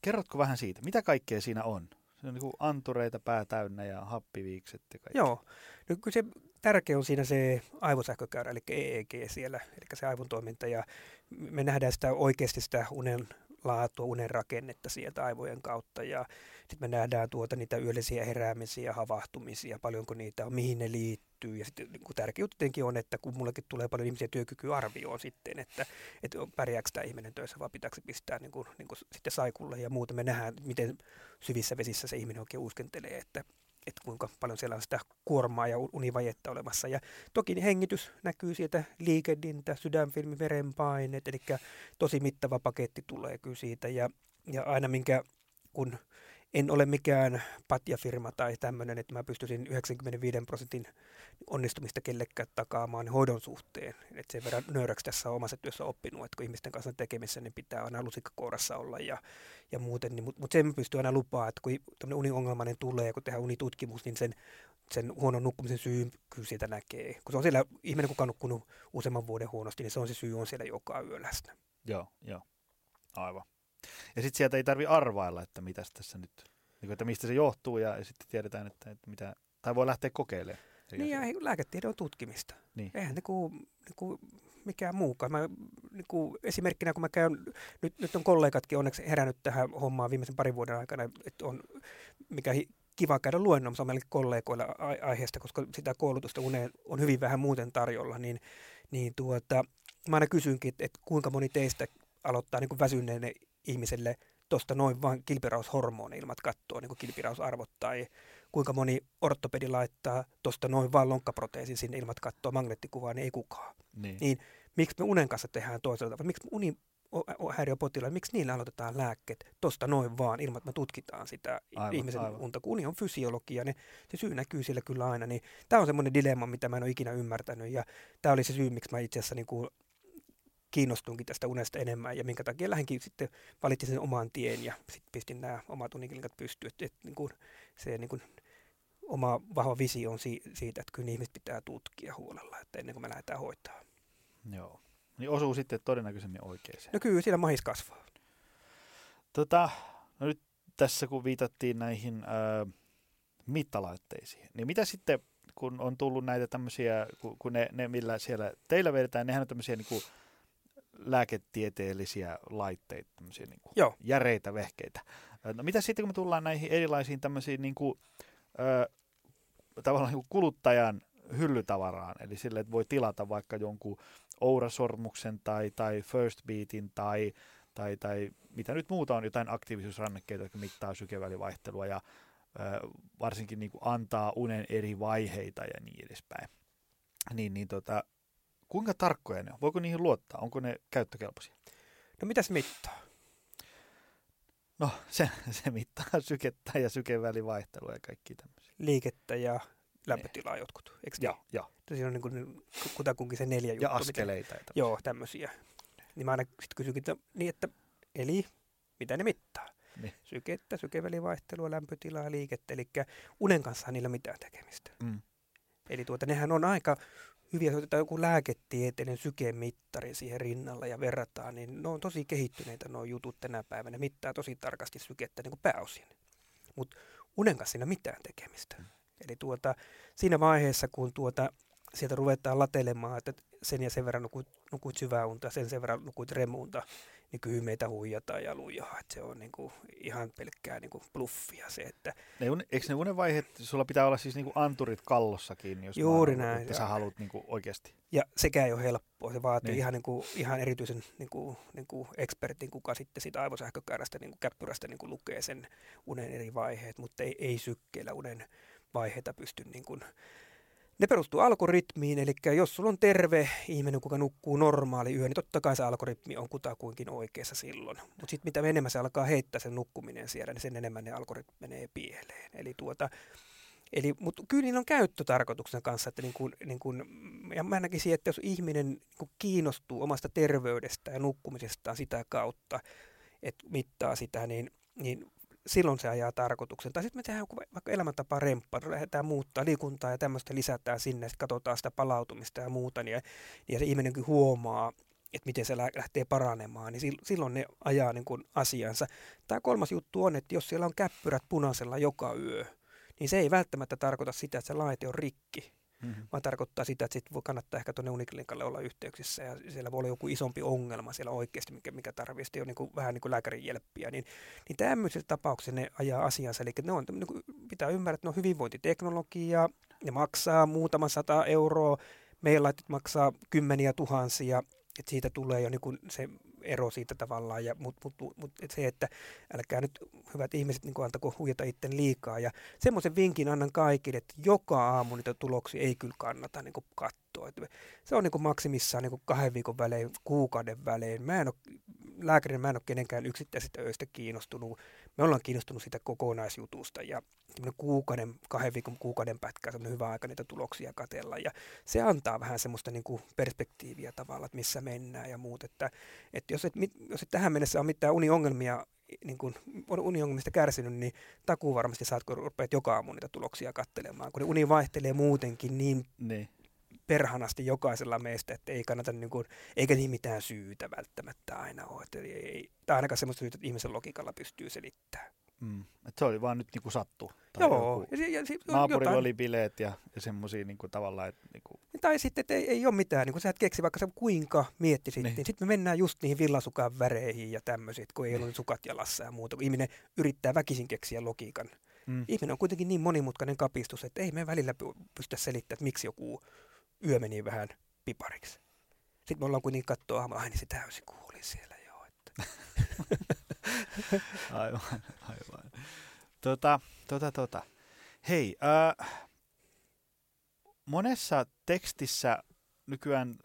kerrotko vähän siitä, mitä kaikkea siinä on? Se on niin antureita pää täynnä ja happiviikset ja kaikki. Joo. No, kyllä se tärkeä on siinä se aivosähkökäyrä, eli EEG siellä, eli se aivon toiminta. Ja me nähdään sitä oikeasti sitä unen laatua, unen rakennetta sieltä aivojen kautta. Ja sitten me nähdään tuota niitä yöllisiä heräämisiä, havahtumisia, paljonko niitä on, mihin ne liittyy. Ja sitten niin tärkeä juttu tietenkin on, että kun mullekin tulee paljon ihmisiä työkykyarvioon sitten, että, että pärjääkö tämä ihminen töissä vai pitääkö pistää niin kuin, niin kuin sitten saikulle ja muuta. Me nähdään, miten syvissä vesissä se ihminen oikein uskentelee, että, että kuinka paljon siellä on sitä kuormaa ja univajetta olemassa. Ja toki hengitys näkyy sieltä, liikehdintä, sydänfilmi, verenpaineet, eli tosi mittava paketti tulee kyllä siitä. Ja, ja aina minkä, kun en ole mikään patjafirma tai tämmöinen, että mä pystyisin 95 prosentin onnistumista kellekään takaamaan hoidon suhteen. Et sen verran nöyräksi tässä on omassa työssä oppinut, että kun ihmisten kanssa on tekemissä, niin pitää aina lusikkakourassa olla ja, ja muuten. Niin, Mutta mut sen mä pystyn aina lupaa, että kun tämmöinen uniongelmainen tulee, kun tehdään unitutkimus, niin sen, sen huonon nukkumisen syy kyllä siitä näkee. Kun se on siellä, ihminen kuka on nukkunut useamman vuoden huonosti, niin se on se syy on siellä joka yö läsnä. Joo, joo. Aivan. Ja sitten sieltä ei tarvi arvailla, että mitä tässä nyt Niin, että mistä se johtuu ja, sitten tiedetään, että, että mitä, tai voi lähteä kokeilemaan. Niin ja lääketiede on tutkimista. Niin. Eihän niinku, niinku mikään muukaan. Mä, niinku, esimerkkinä kun mä käyn, nyt, nyt on kollegatkin onneksi herännyt tähän hommaan viimeisen parin vuoden aikana, että on mikä hi, kiva käydä luennomassa meillä kollegoilla aiheesta, koska sitä koulutusta uneen on hyvin vähän muuten tarjolla, niin, niin tuota, mä aina kysynkin, että, että kuinka moni teistä aloittaa niin väsyneelle ihmiselle tuosta noin vain kilpiraushormoni ilman, että katsoo niin kilpirausarvot tai kuinka moni ortopedi laittaa tuosta noin vaan lonkkaproteesin sinne ilman, että katsoo magneettikuvaa, niin ei kukaan. Niin. Niin miksi me unen kanssa tehdään toisella tavalla? Miksi uni häiriöpotilailla, miksi niillä aloitetaan lääkkeet tuosta noin vaan ilman, että me tutkitaan sitä Aivan, ihmisen aivan. aivan. unta, kun uni on fysiologia, niin se syy näkyy sillä kyllä aina. Niin tämä on semmoinen dilemma, mitä mä en ole ikinä ymmärtänyt ja tämä oli se syy, miksi mä itse asiassa niin kuin kiinnostunkin tästä unesta enemmän ja minkä takia lähdenkin sitten valitsin sen oman tien ja sitten pistin nämä omat uniklinikat pystyyn. Että, että niin kuin se niin kuin oma vahva visio on si- siitä, että kyllä ihmiset pitää tutkia huolella, että ennen kuin me lähdetään hoitaa. Joo. Niin osuu sitten todennäköisemmin oikeeseen. No kyllä, siellä mahis kasvaa. Tota, no nyt tässä kun viitattiin näihin ö, mittalaitteisiin, niin mitä sitten, kun on tullut näitä tämmöisiä, kun, kun ne, ne, millä siellä teillä vedetään, nehän on tämmöisiä niin kuin lääketieteellisiä laitteita, tämmöisiä niin kuin Joo. järeitä vehkeitä. No mitä sitten, kun me tullaan näihin erilaisiin tämmöisiin niin kuin, ö, tavallaan niin kuin kuluttajan hyllytavaraan, eli sille, että voi tilata vaikka jonkun Oura-sormuksen tai, tai First Beatin tai, tai, tai mitä nyt muuta on, jotain aktiivisuusrannekkeita, jotka mittaa sykevälivaihtelua ja ö, varsinkin niin kuin antaa unen eri vaiheita ja niin edespäin. Niin, niin tota, kuinka tarkkoja ne on? Voiko niihin luottaa? Onko ne käyttökelpoisia? No mitä se mittaa? No, se, se mittaa sykettä ja sykevälivaihtelua ja kaikki tämmöisiä. Liikettä ja lämpötilaa jotkut, eikö niin? Joo, joo. Siinä on niin kuin, kutakuinkin se neljä juttu. Ja mitä- askeleita. Ja tämmöisiä. Joo, tämmöisiä. Niin mä aina sitten kysynkin, että, niin että, eli mitä ne mittaa? Niin. Sykettä, sykevälivaihtelua, lämpötilaa, liikettä, eli unen kanssa niillä mitään tekemistä. Mm. Eli tuota, nehän on aika hyviä, jos otetaan joku lääketieteellinen sykemittari siihen rinnalla ja verrataan, niin ne on tosi kehittyneitä nuo jutut tänä päivänä. Ne mittaa tosi tarkasti sykettä niin kuin pääosin. Mutta unen kanssa siinä mitään tekemistä. Eli tuota, siinä vaiheessa, kun tuota, sieltä ruvetaan latelemaan, että sen ja sen verran nukuit, nukuit syvää unta, sen sen verran nukuit remunta, niin kyllä meitä huijataan ja lujaa. Että se on niin kuin ihan pelkkää niin kuin bluffia se, että Ne, un- eikö ne unenvaiheet, sulla pitää olla siis niinku anturit kallossakin, jos Juuri vaan, näin, että sä haluat niinku oikeasti. Ja sekä ei ole helppoa. Se vaatii Niin. niin. ihan, niin kuin, ihan erityisen niin kuin, niin kuin ekspertin, kuka sitten siitä aivosähkökäärästä, niin kuin käppyrästä niin kuin lukee sen unen eri vaiheet, mutta ei, ei sykkeellä unen vaiheita pysty niin kuin, ne perustuu algoritmiin, eli jos sulla on terve ihminen, kuka nukkuu normaali yö, niin totta kai se algoritmi on kutakuinkin oikeassa silloin. Mutta sitten mitä enemmän se alkaa heittää sen nukkuminen siellä, niin sen enemmän ne algoritmi menee pieleen. Eli tuota, Eli, mutta kyllä niillä on käyttötarkoituksen kanssa, että niin kuin, niin kuin, ja mä näkisin, että jos ihminen niin kiinnostuu omasta terveydestä ja nukkumisestaan sitä kautta, että mittaa sitä, niin, niin silloin se ajaa tarkoituksen. Tai sitten me tehdään vaikka elämäntapa remppa, lähdetään muuttaa liikuntaa ja tämmöistä lisätään sinne, sitten katsotaan sitä palautumista ja muuta, niin, ja se ihminenkin huomaa, että miten se lä- lähtee paranemaan, niin sil- silloin ne ajaa niin kuin asiansa. Tämä kolmas juttu on, että jos siellä on käppyrät punaisella joka yö, niin se ei välttämättä tarkoita sitä, että se laite on rikki, Mm-hmm. vaan tarkoittaa sitä, että sitten kannattaa ehkä tuonne uniklinikalle olla yhteyksissä ja siellä voi olla joku isompi ongelma siellä oikeasti, mikä, mikä tarvitsee jo niin kuin, vähän niin kuin lääkärin jelppiä. Niin, niin tämmöisessä tapauksessa ne ajaa asiansa, eli ne on, niin kuin, pitää ymmärtää, että ne on hyvinvointiteknologiaa, ne maksaa muutama sata euroa, laitteet maksaa kymmeniä tuhansia, että siitä tulee jo niin kuin se ero siitä tavallaan, ja, mutta mut, mut, et se, että älkää nyt hyvät ihmiset niin antako huijata itten liikaa, ja semmoisen vinkin annan kaikille, että joka aamu niitä tuloksia ei kyllä kannata niin katsoa. Että se on niin kuin maksimissaan niin kuin kahden viikon välein, kuukauden välein. Mä en ole, lääkärinä mä en ole kenenkään yksittäisistä öistä kiinnostunut. Me ollaan kiinnostunut sitä kokonaisjutusta ja kuukauden, kahden viikon kuukauden pätkä on hyvä aika niitä tuloksia katella. Ja se antaa vähän semmoista niin kuin perspektiiviä tavalla, että missä mennään ja muut. Että, että jos, et, jos et tähän mennessä ole mitään uniongelmia niin kun on uniongelmista kärsinyt, niin takuu varmasti saat, kun rupeat joka aamu niitä tuloksia katselemaan, kun uni vaihtelee muutenkin niin Niin. Perhanasti jokaisella meistä, että ei kannata, niin kuin, eikä niin mitään syytä välttämättä aina ole. Että ei, tai ainakaan semmoista syytä, että ihmisen logiikalla pystyy selittämään. Mm. Et se oli vaan nyt niinku sattu. Tai Joo. Ja, ja, ja, naapurilla jotain... oli bileet ja, ja semmoisia niinku tavallaan, että niinku... Tai sitten, että ei, ei ole mitään, niin kuin sä et keksi, vaikka sä kuinka miettisit, niin, niin sitten me mennään just niihin villasukan väreihin ja tämmöisiin, kun ei niin. ole sukat jalassa ja muuta, kun ihminen yrittää väkisin keksiä logiikan. Mm. Ihminen on kuitenkin niin monimutkainen kapistus, että ei me välillä pystytä selittämään, että miksi joku yö meni vähän pipariksi. Sitten me ollaan kuitenkin katsoa aamulla, niin se täysin kuuli siellä joo. Että. aivan, aivan. Tota, tota, tota. Hei, äh, monessa tekstissä nykyään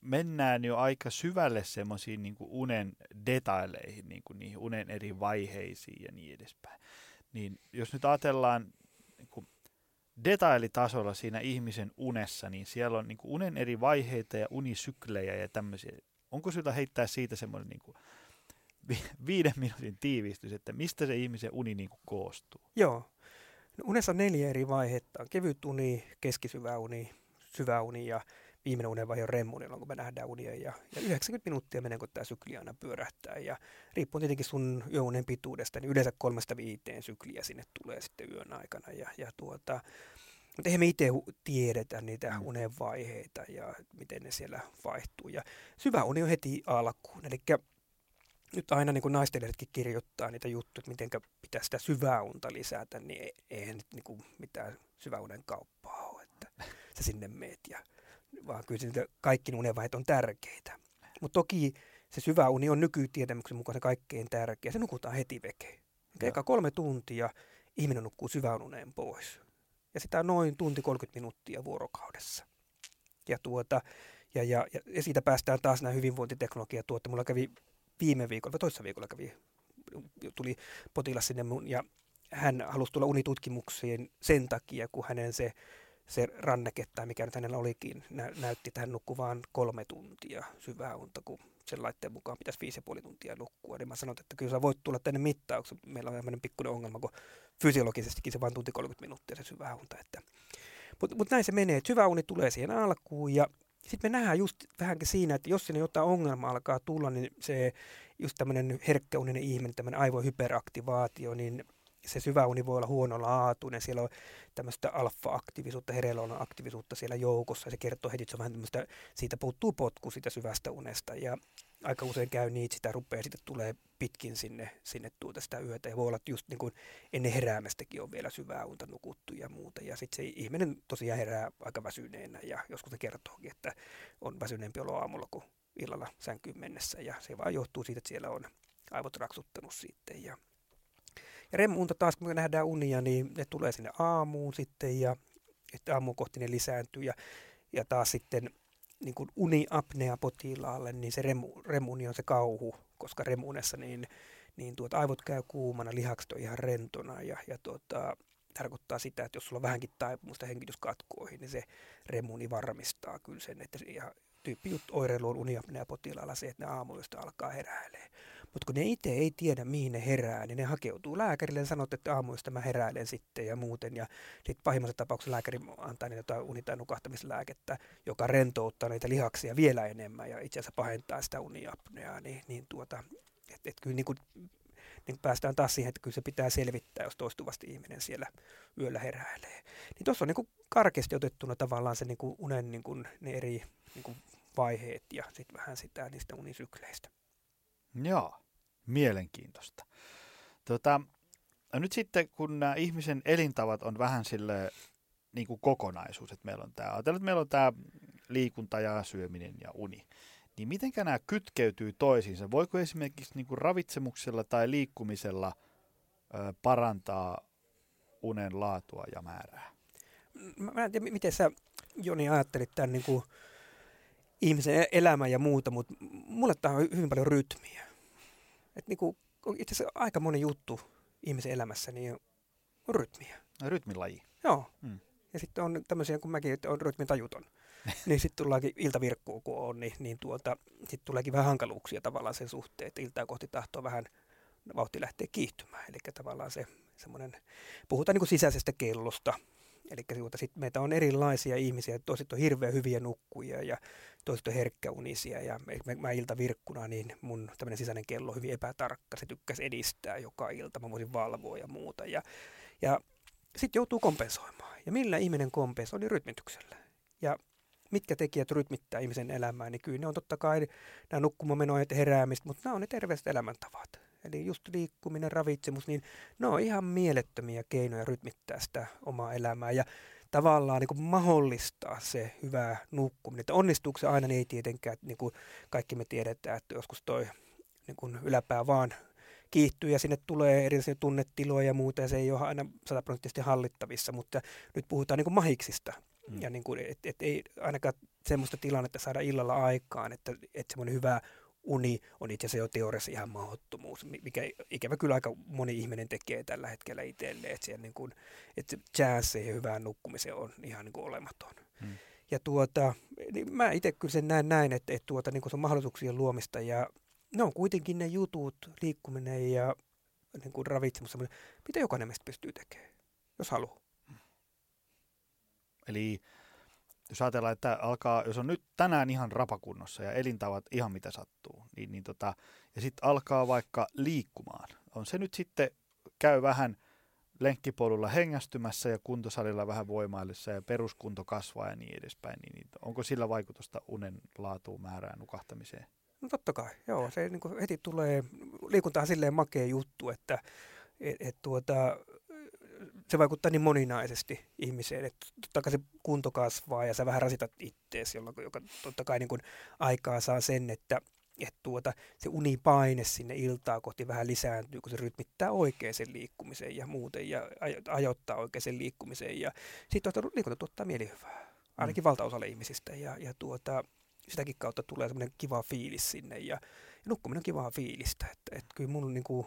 mennään jo aika syvälle semmoisiin niin unen detaileihin, niin kuin niihin unen eri vaiheisiin ja niin edespäin. Niin jos nyt ajatellaan niin kuin detailitasolla siinä ihmisen unessa, niin siellä on niin kuin unen eri vaiheita ja unisyklejä ja tämmöisiä. Onko syytä heittää siitä semmoinen niin kuin viiden minuutin tiivistys, että mistä se ihmisen uni niin kuin koostuu? Joo. No, unessa on neljä eri vaihetta. Kevyt uni, keskisyvä uni, syvä uni ja viimeinen unenvaihe on remmunilla, kun me nähdään unia. Ja, ja 90 minuuttia menee, kun tämä sykli aina pyörähtää. Ja riippuu tietenkin sun yöunen pituudesta, niin yleensä kolmesta viiteen sykliä sinne tulee sitten yön aikana. Ja, ja tuota, mutta eihän me itse tiedetä niitä mm. unenvaiheita ja miten ne siellä vaihtuu. Ja syvä uni on heti alkuun. Eli nyt aina niin naistelijatkin kirjoittaa niitä juttuja, että miten pitää sitä syvää unta lisätä, niin e-, eihän nyt niin kuin mitään syväunen kauppaa ole, että sä sinne meet. Ja, vaan kyllä niitä kaikki unenvaiheet on tärkeitä. Mutta toki se syvä uni on nykytietämyksen mukaan se kaikkein tärkeä. Se nukutaan heti veke. Eikä kolme tuntia ihminen nukkuu syvän pois. Ja sitä noin tunti 30 minuuttia vuorokaudessa. Ja, tuota, ja, ja, ja siitä päästään taas nämä hyvinvointiteknologia tuotte. Mulla kävi viime viikolla, vai toisessa viikolla kävi, tuli potilas sinne mun, ja hän halusi tulla unitutkimuksiin sen takia, kun hänen se, se ranneke tai mikä nyt hänellä olikin, nä, näytti, että hän nukkui vain kolme tuntia syvää unta, kun sen laitteen mukaan pitäisi viisi ja puoli tuntia nukkua. Niin mä sanoin, että kyllä sä voit tulla tänne mittauksi. Meillä on tämmöinen pikkuinen ongelma, kun fysiologisestikin se vain tunti 30 minuuttia se syvää unta. Että. Mutta mut näin se menee, että syvä uni tulee siihen alkuun ja sitten me nähdään just vähänkin siinä, että jos sinne jotain ongelma alkaa tulla, niin se just tämmöinen herkkäuninen ihminen, tämmöinen aivohyperaktivaatio, niin se syvä uni voi olla huonolaatuinen, siellä on tämmöistä alfa-aktiivisuutta, hereillä aktiivisuutta siellä joukossa, ja se kertoo heti, että se on vähän tämmöistä, siitä puuttuu potku siitä syvästä unesta, ja aika usein käy niin, että sitä rupeaa sitten tulee pitkin sinne, sinne tuota sitä yötä. Ja voi olla, että just niin kuin ennen heräämästäkin on vielä syvää unta nukuttu ja muuta. Ja sitten se ihminen tosiaan herää aika väsyneenä ja joskus se kertookin, että on väsyneempi olo aamulla kuin illalla sänkyyn mennessä. Ja se vaan johtuu siitä, että siellä on aivot raksuttanut sitten. Ja remunta taas, kun me nähdään unia, niin ne tulee sinne aamuun sitten ja että aamuun kohti ne lisääntyy. Ja, ja taas sitten niin kuin uniapnea-potilaalle, niin se remu, remuni on se kauhu, koska remunessa niin, niin tuota, aivot käy kuumana, lihakset on ihan rentona ja, ja tuota, tarkoittaa sitä, että jos sulla on vähänkin taipumusta hengityskatkoihin, niin se remuni varmistaa kyllä sen, että ja tyyppi oireilu on uniapnea-potilaalla se, että ne aamuista alkaa heräilee. Mutta kun ne itse ei tiedä, mihin ne herää, niin ne hakeutuu lääkärille ja sanoo, että aamuista mä heräilen sitten ja muuten. Ja sitten pahimmassa tapauksessa lääkäri antaa niitä jotain uni- tai nukahtamislääkettä, joka rentouttaa niitä lihaksia vielä enemmän ja itse asiassa pahentaa sitä uniapneaa. Niin, niin tuota, että et kyllä niin kuin, niin päästään taas siihen, että kyllä se pitää selvittää, jos toistuvasti ihminen siellä yöllä heräilee. Niin tuossa on niin kuin karkeasti otettuna tavallaan se niin kuin unen niin kuin ne eri niin kuin vaiheet ja sitten vähän sitä niistä unisykleistä. Joo, mielenkiintoista. Tota, nyt sitten, kun nämä ihmisen elintavat on vähän sille niin kuin kokonaisuus, että meillä on tämä, että meillä on tämä liikunta ja syöminen ja uni, niin miten nämä kytkeytyy toisiinsa? Voiko esimerkiksi niin kuin ravitsemuksella tai liikkumisella ö, parantaa unen laatua ja määrää? Mä en tiedä, miten sä Joni ajattelit tämän niin kuin ihmisen e-, elämä ja muuta, mutta mulle tämä on hyvin paljon rytmiä. Et niinku, itse asiassa aika moni juttu ihmisen elämässä niin on rytmiä. No, rytmilaji. Joo. Hmm. Ja sitten on tämmöisiä kuin mäkin, että on rytmitajuton. niin sitten tullaankin iltavirkkuun, kun on, niin, niin tuota, sitten tuleekin vähän hankaluuksia tavallaan sen suhteen, että iltaa kohti tahtoo vähän vauhti lähtee kiihtymään. Eli tavallaan se semmoinen, puhutaan niin kuin sisäisestä kellosta, Eli tuota, sit meitä on erilaisia ihmisiä, toiset on hirveän hyviä nukkuja ja toiset on herkkäunisia. Ja mä, mä iltavirkkuna, niin mun tämmöinen sisäinen kello on hyvin epätarkka. Se tykkäisi edistää joka ilta, mä voisin valvoa ja muuta. Ja, ja sitten joutuu kompensoimaan. Ja millä ihminen kompensoi, niin rytmityksellä. Ja mitkä tekijät rytmittää ihmisen elämää, niin kyllä ne on totta kai nämä nukkumamenojat ja heräämistä, mutta nämä on ne terveelliset elämäntavat. Eli just liikkuminen, ravitsemus, niin ne on ihan mielettömiä keinoja rytmittää sitä omaa elämää ja tavallaan niin kuin mahdollistaa se hyvä nukkuminen. Että onnistuuko se aina, niin ei tietenkään, niin kuin kaikki me tiedetään, että joskus toi niin kuin yläpää vaan kiihtyy ja sinne tulee erilaisia tunnetiloja ja muuta ja se ei ole aina sataprosenttisesti hallittavissa, mutta nyt puhutaan niin kuin mahiksista. Mm. Ja niin kuin, et, et ei ainakaan semmoista tilannetta saada illalla aikaan, että, että semmoinen hyvä uni on itse asiassa jo teoriassa ihan mahdottomuus, mikä ikävä kyllä aika moni ihminen tekee tällä hetkellä itselleen, että, niin kuin, että chanssi ja hyvään nukkumiseen on ihan niin kuin olematon. Hmm. Ja tuota, niin mä itse kyllä sen näen näin, että, että tuota, niin kuin se on mahdollisuuksien luomista ja ne on kuitenkin ne jutut, liikkuminen ja niin kuin ravitsemus, mitä jokainen meistä pystyy tekemään, jos haluaa. Eli jos ajatellaan, että alkaa, jos on nyt tänään ihan rapakunnossa ja elintavat ihan mitä sattuu, niin, niin tota, ja sitten alkaa vaikka liikkumaan. On se nyt sitten, käy vähän lenkkipolulla hengästymässä ja kuntosalilla vähän voimaillessa ja peruskunto kasvaa ja niin edespäin, niin, niin onko sillä vaikutusta unen laatuun, määrään, nukahtamiseen? No totta kai, joo. Se niin heti tulee, liikuntahan silleen makea juttu, että et, et tuota, se vaikuttaa niin moninaisesti ihmiseen, että totta kai se kunto kasvaa ja sä vähän rasitat ittees, jolloin, joka totta kai niin kuin aikaa saa sen, että, että tuota, se unipaine sinne iltaa kohti vähän lisääntyy, kun se rytmittää oikein sen liikkumisen ja muuten ja ajoittaa oikein sen liikkumisen ja sitten tuota, liikunta tuottaa mielihyvää, ainakin mm. valtaosalle ihmisistä ja, ja tuota, sitäkin kautta tulee semmoinen kiva fiilis sinne ja, ja nukkuminen on kivaa fiilistä, että, että kyllä mun niin kuin,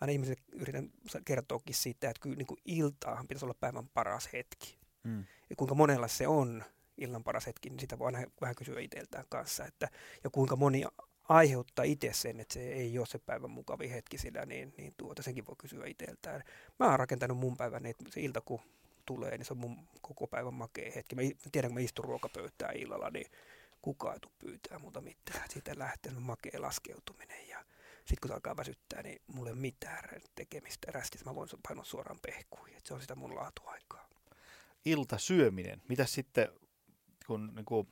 aina ihmiset yritän kertoakin siitä, että kyllä niin kuin iltaahan pitäisi olla päivän paras hetki. Mm. Ja kuinka monella se on illan paras hetki, niin sitä voi aina vähän kysyä itseltään kanssa, että ja kuinka moni aiheuttaa itse sen, että se ei ole se päivän mukavin hetki sillä, niin, niin tuota, senkin voi kysyä itseltään. Mä oon rakentanut mun päivän, että se ilta kun tulee, niin se on mun koko päivän makea hetki. Mä tiedän, kun mä istun ruokapöytään illalla, niin kukaan ei tule pyytää muuta mitään. Siitä lähtee makea laskeutuminen ja sitten kun se alkaa väsyttää, niin mulla ei ole mitään tekemistä rästissä. Mä voin painaa suoraan pehkuun. Et se on sitä mun laatuaikaa. syöminen. Mitä sitten, kun niin kuin,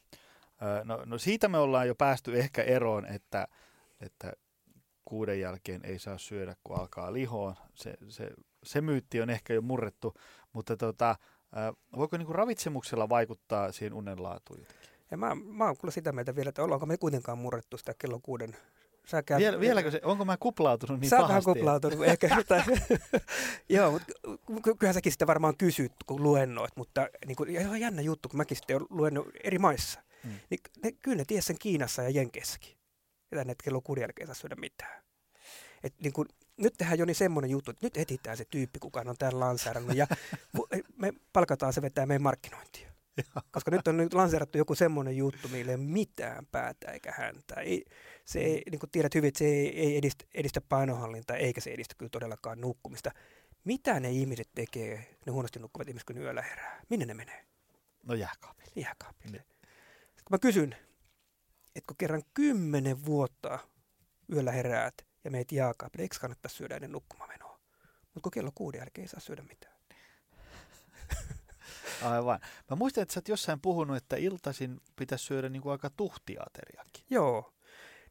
no, no, siitä me ollaan jo päästy ehkä eroon, että, että kuuden jälkeen ei saa syödä, kun alkaa lihoa. Se, se, se myytti on ehkä jo murrettu, mutta tota, voiko niin kuin ravitsemuksella vaikuttaa siihen unenlaatuun jotenkin? Ja mä, mä oon kyllä sitä mieltä vielä, että ollaanko me kuitenkaan murrettu sitä kello kuuden Sä käy... Viel, vieläkö se, onko mä kuplautunut niin Sä pahasti? Sä kuplautunut, ehkä jotain. Joo, mutta kyllähän säkin sitä varmaan kysyt, kun luennoit, mutta niin kuin, ihan jännä juttu, kun mäkin sitten olen luennut eri maissa. Hmm. Niin ne, kyllä ne tiesi sen Kiinassa ja Jenkeissäkin. Ja tänne, kello kuuden jälkeen saa syödä mitään. Et, niin kuin, nyt tehdään jo niin semmoinen juttu, että nyt etitään se tyyppi, kuka on tämän lainsäädännön, ja me palkataan se vetää meidän markkinointia. Koska nyt on nyt lanseerattu joku semmoinen juttu, millä ei ole mitään päätä eikä häntä. Ei, se ei, niin kuin tiedät hyvin, että se ei, ei edistä, edistä painohallintaa eikä se edistä kyllä todellakaan nukkumista. Mitä ne ihmiset tekee, ne huonosti nukkuvat ihmiset, kun ne yöllä herää? Minne ne menee? No jääkaapille. Jääkaapille. Niin. Kun mä kysyn, että kun kerran kymmenen vuotta yöllä heräät ja meet jääkaapille, eikö kannattaa syödä ennen nukkumamenoa? Mutta kun kello kuuden jälkeen ei saa syödä mitään. Aivan. Mä muistan, että sä oot jossain puhunut, että iltaisin pitäisi syödä niin kuin aika tuhtiateriakin. Joo.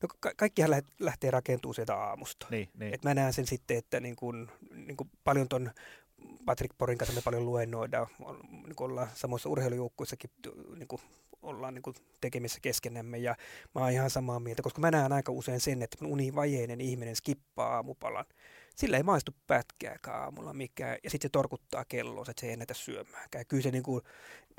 No ka- kaikkihan lähtee rakentuu sieltä aamusta. Niin, niin. Et mä näen sen sitten, että niin kun, niin kun paljon ton Patrick Porin kanssa me paljon luennoidaan, niin ollaan samoissa urheilujoukkuissakin niin kuin ollaan niin kuin tekemissä keskenämme ja mä oon ihan samaa mieltä, koska mä näen aika usein sen, että univajeinen ihminen skippaa aamupalan. Sillä ei maistu pätkääkään aamulla mikään ja sitten se torkuttaa kelloa, että se ei ennätä syömäänkään. Kyllä se niin kuin,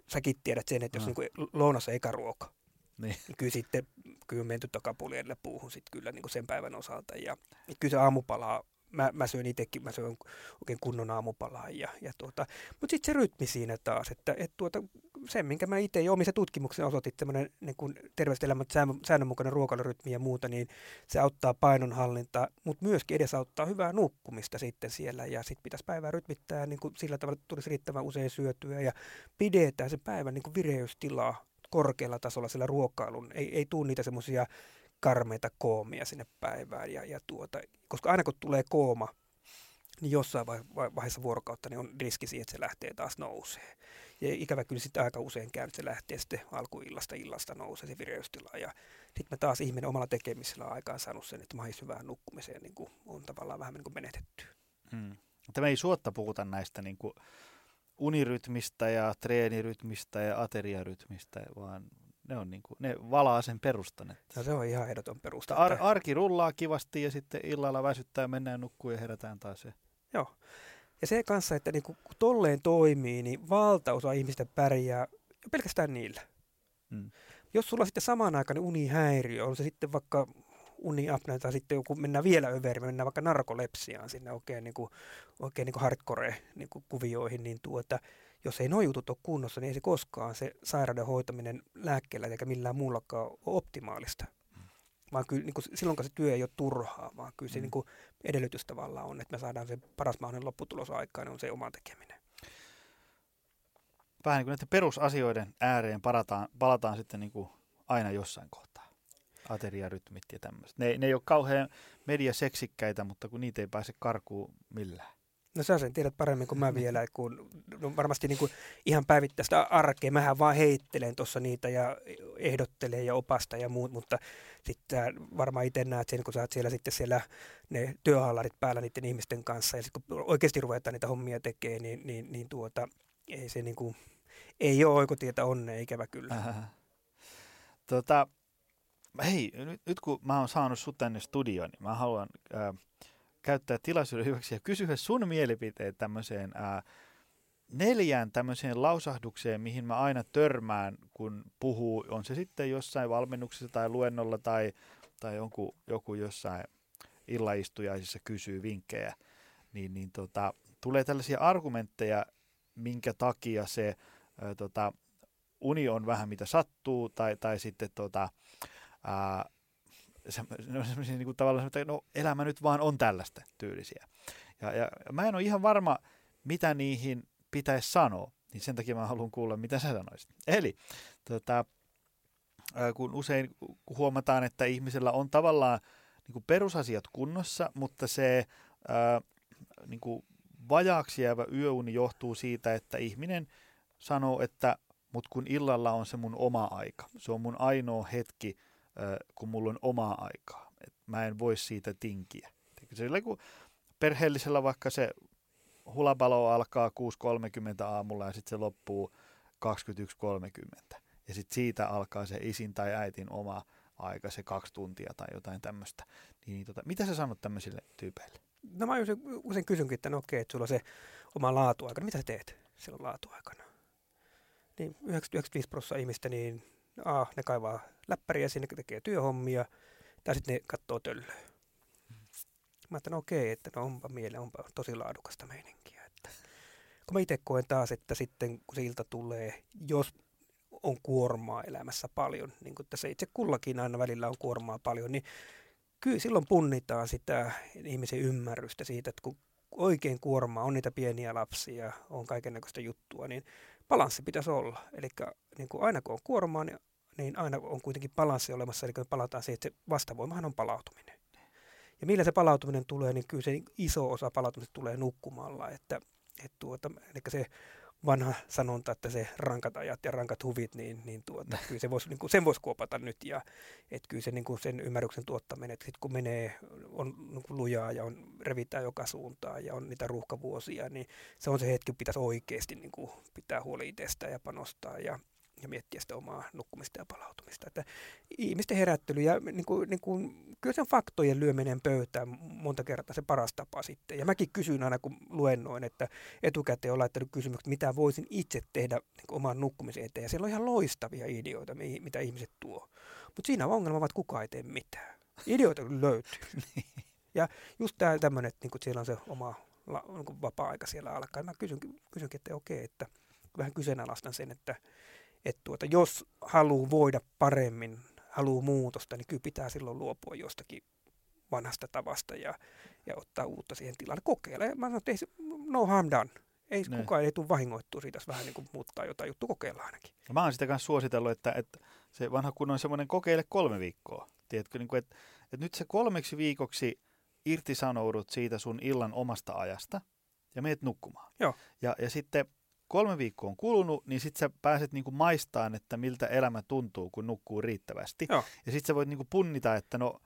säkin tiedät sen, että jos no. niin kuin lounassa eikä ruoka, niin. niin kyllä sitten kyllä on menty takapuoli puuhun sit kyllä niin kuin sen päivän osalta. Ja kyllä se aamupala mä, mä syön itsekin, mä syön oikein kunnon aamupalaa. Ja, ja tuota, mutta sitten se rytmi siinä taas, että et tuota, se, minkä mä itse jo omissa tutkimuksissa osoitin, tämmöinen niin kuin terveelliset elämät, säännönmukainen ruokailurytmi ja muuta, niin se auttaa painonhallintaa, mutta myöskin edesauttaa hyvää nukkumista sitten siellä. Ja sitten pitäisi päivää rytmittää niin kuin sillä tavalla, että tulisi riittävän usein syötyä ja pidetään se päivän niin kuin vireystilaa korkealla tasolla sillä ruokailun. Ei, ei tule niitä semmoisia karmeita koomia sinne päivään. Ja, ja tuota, koska aina kun tulee kooma, niin jossain vaiheessa vuorokautta niin on riski siihen, että se lähtee taas nousee. Ja ikävä kyllä sitten aika usein käy, että se lähtee sitten alkuillasta illasta nousee se vireystila. Ja sitten me taas ihminen omalla tekemisellä on aikaan saanut sen, että mahis hyvään nukkumiseen niin kuin on tavallaan vähän niin kuin menetetty. Hmm. Tämä ei suotta puhuta näistä niin kuin unirytmistä ja treenirytmistä ja ateriarytmistä, vaan ne, on niin kuin, ne valaa sen perustan. Että no se on ihan ehdoton perusta. Ar- arki rullaa kivasti ja sitten illalla väsyttää, mennään nukkuun ja herätään taas. Joo. Ja se kanssa, että niin kun tolleen toimii, niin valtaosa ihmistä pärjää pelkästään niillä. Hmm. Jos sulla on sitten samaan aikaan unihäiriö, on se sitten vaikka uniapnea tai sitten joku, mennään vielä överi, mennään vaikka narkolepsiaan sinne oikein, niin kuin, oikein niin kuin hardcore niin kuin kuvioihin, niin tuota, jos ei nuo jutut ole kunnossa, niin ei se koskaan se sairauden hoitaminen lääkkeellä eikä millään muullakaan ole optimaalista. Vaan kyllä niin kuin, silloin se työ ei ole turhaa, vaan kyllä se mm. niin kuin, edellytys tavallaan on, että me saadaan se paras mahdollinen lopputulos aikaan, niin on se oma tekeminen. Vähän niin kuin näiden perusasioiden ääreen palataan, palataan sitten niin kuin aina jossain kohtaa. Ateriarytmit ja tämmöiset. Ne, ne ei ole kauhean mediaseksikkäitä, mutta kun niitä ei pääse karkuun millään. No sä sen tiedät paremmin kuin mä vielä, kun no varmasti niin kuin ihan päivittäistä arkea. Mähän vaan heittelen tuossa niitä ja ehdottelen ja opasta ja muut, mutta sitten varmaan itse näet sen, kun sä oot siellä sitten siellä ne työhallarit päällä niiden ihmisten kanssa ja sitten kun oikeasti ruvetaan niitä hommia tekemään, niin, niin, niin tuota, ei se niin kuin, ei ole oikotietä onnea, ikävä kyllä. Äh. Tota, hei, nyt, nyt kun mä oon saanut sut tänne studioon, niin mä haluan... Äh, käyttää tilaisuuden hyväksi ja kysyä sun mielipiteet tämmöiseen ää, neljään tämmöiseen lausahdukseen, mihin mä aina törmään, kun puhuu, on se sitten jossain valmennuksessa tai luennolla tai, tai joku, joku jossain illaistujaisissa kysyy vinkkejä, niin, niin tota, tulee tällaisia argumentteja, minkä takia se ää, tota, uni on vähän mitä sattuu, tai, tai sitten tota, ää, semmoisia niin kuin tavallaan, että no elämä nyt vaan on tällaista tyylisiä. Ja, ja mä en ole ihan varma, mitä niihin pitäisi sanoa, niin sen takia mä haluan kuulla, mitä sä sanoisit. Eli tota, kun usein huomataan, että ihmisellä on tavallaan niin kuin perusasiat kunnossa, mutta se ää, niin kuin vajaaksi jäävä yöuni johtuu siitä, että ihminen sanoo, että mut kun illalla on se mun oma aika, se on mun ainoa hetki, kun mulla on omaa aikaa. Et mä en voi siitä tinkiä. Sillä kun perheellisellä vaikka se hulapalo alkaa 6.30 aamulla ja sitten se loppuu 21.30. Ja sitten siitä alkaa se isin tai äitin oma aika, se kaksi tuntia tai jotain tämmöistä. Niin, niin, tota, mitä sä sanot tämmöisille tyypeille? No mä usein, usein kysynkin, että no okei, että sulla on se oma laatuaika. Mitä sä teet silloin laatuaikana? Niin 95 prosenttia ihmistä, niin A, ne kaivaa läppäriä sinne, tekee työhommia, tai sitten ne katsoo töllöä. Mä ajattelin, no okei, että no onpa mieleen, onpa tosi laadukasta meininkiä. Että, kun mä itse koen taas, että sitten kun se ilta tulee, jos on kuormaa elämässä paljon, niin kuin tässä itse kullakin aina välillä on kuormaa paljon, niin kyllä silloin punnitaan sitä ihmisen ymmärrystä siitä, että kun oikein kuormaa, on niitä pieniä lapsia, on kaikenlaista juttua, niin balanssi pitäisi olla. Eli niin kuin aina kun on kuormaa, niin, niin aina on kuitenkin balanssi olemassa, eli me palataan siihen, että se vastavoimahan on palautuminen. Ja millä se palautuminen tulee, niin kyllä se iso osa palautumista tulee nukkumalla, että, että tuota, eli se vanha sanonta, että se rankat ajat ja rankat huvit, niin, niin tuota, kyllä se vois, niin kuin, sen voisi kuopata nyt. Ja että kyllä se, niin kuin sen ymmärryksen tuottaminen, että sit kun menee, on niin kuin lujaa ja on, revitään joka suuntaan ja on niitä ruuhkavuosia, niin se on se hetki, pitäisi oikeasti niin kuin, pitää huoli itsestään ja panostaa. Ja, ja miettiä sitä omaa nukkumista ja palautumista. Että ihmisten herättely ja niin kuin, niin kuin, kyllä sen faktojen lyöminen pöytään monta kertaa se paras tapa sitten. Ja mäkin kysyn aina, kun luennoin, että etukäteen on laittanut kysymykset, mitä voisin itse tehdä niin kuin oman nukkumisen eteen. Ja siellä on ihan loistavia ideoita, mitä ihmiset tuo. Mutta siinä on ongelma, että kukaan ei tee mitään. Ideoita löytyy. ja just tämä tämmöinen, että niin siellä on se oma la, niin vapaa-aika siellä alkaa. Ja mä kysyn, kysynkin, että okei, että – vähän kyseenalaistan sen, että, että tuota, jos haluaa voida paremmin, haluaa muutosta, niin kyllä pitää silloin luopua jostakin vanhasta tavasta ja, ja ottaa uutta siihen tilalle. Kokeile. Mä sanon, että ei, no harm done. Ei ne. kukaan ei tule vahingoittua siitä, jos vähän niin kuin muuttaa jotain juttu kokeilla ainakin. Ja mä oon sitä kanssa suositellut, että, että se vanha kunnon semmoinen kokeile kolme viikkoa. Tiedätkö, niin kuin, että, että nyt se kolmeksi viikoksi irtisanoudut siitä sun illan omasta ajasta ja meet nukkumaan. Joo. Ja, ja sitten kolme viikkoa on kulunut, niin sitten sä pääset niinku maistaan, että miltä elämä tuntuu, kun nukkuu riittävästi. Joo. Ja sitten sä voit niinku punnita, että no,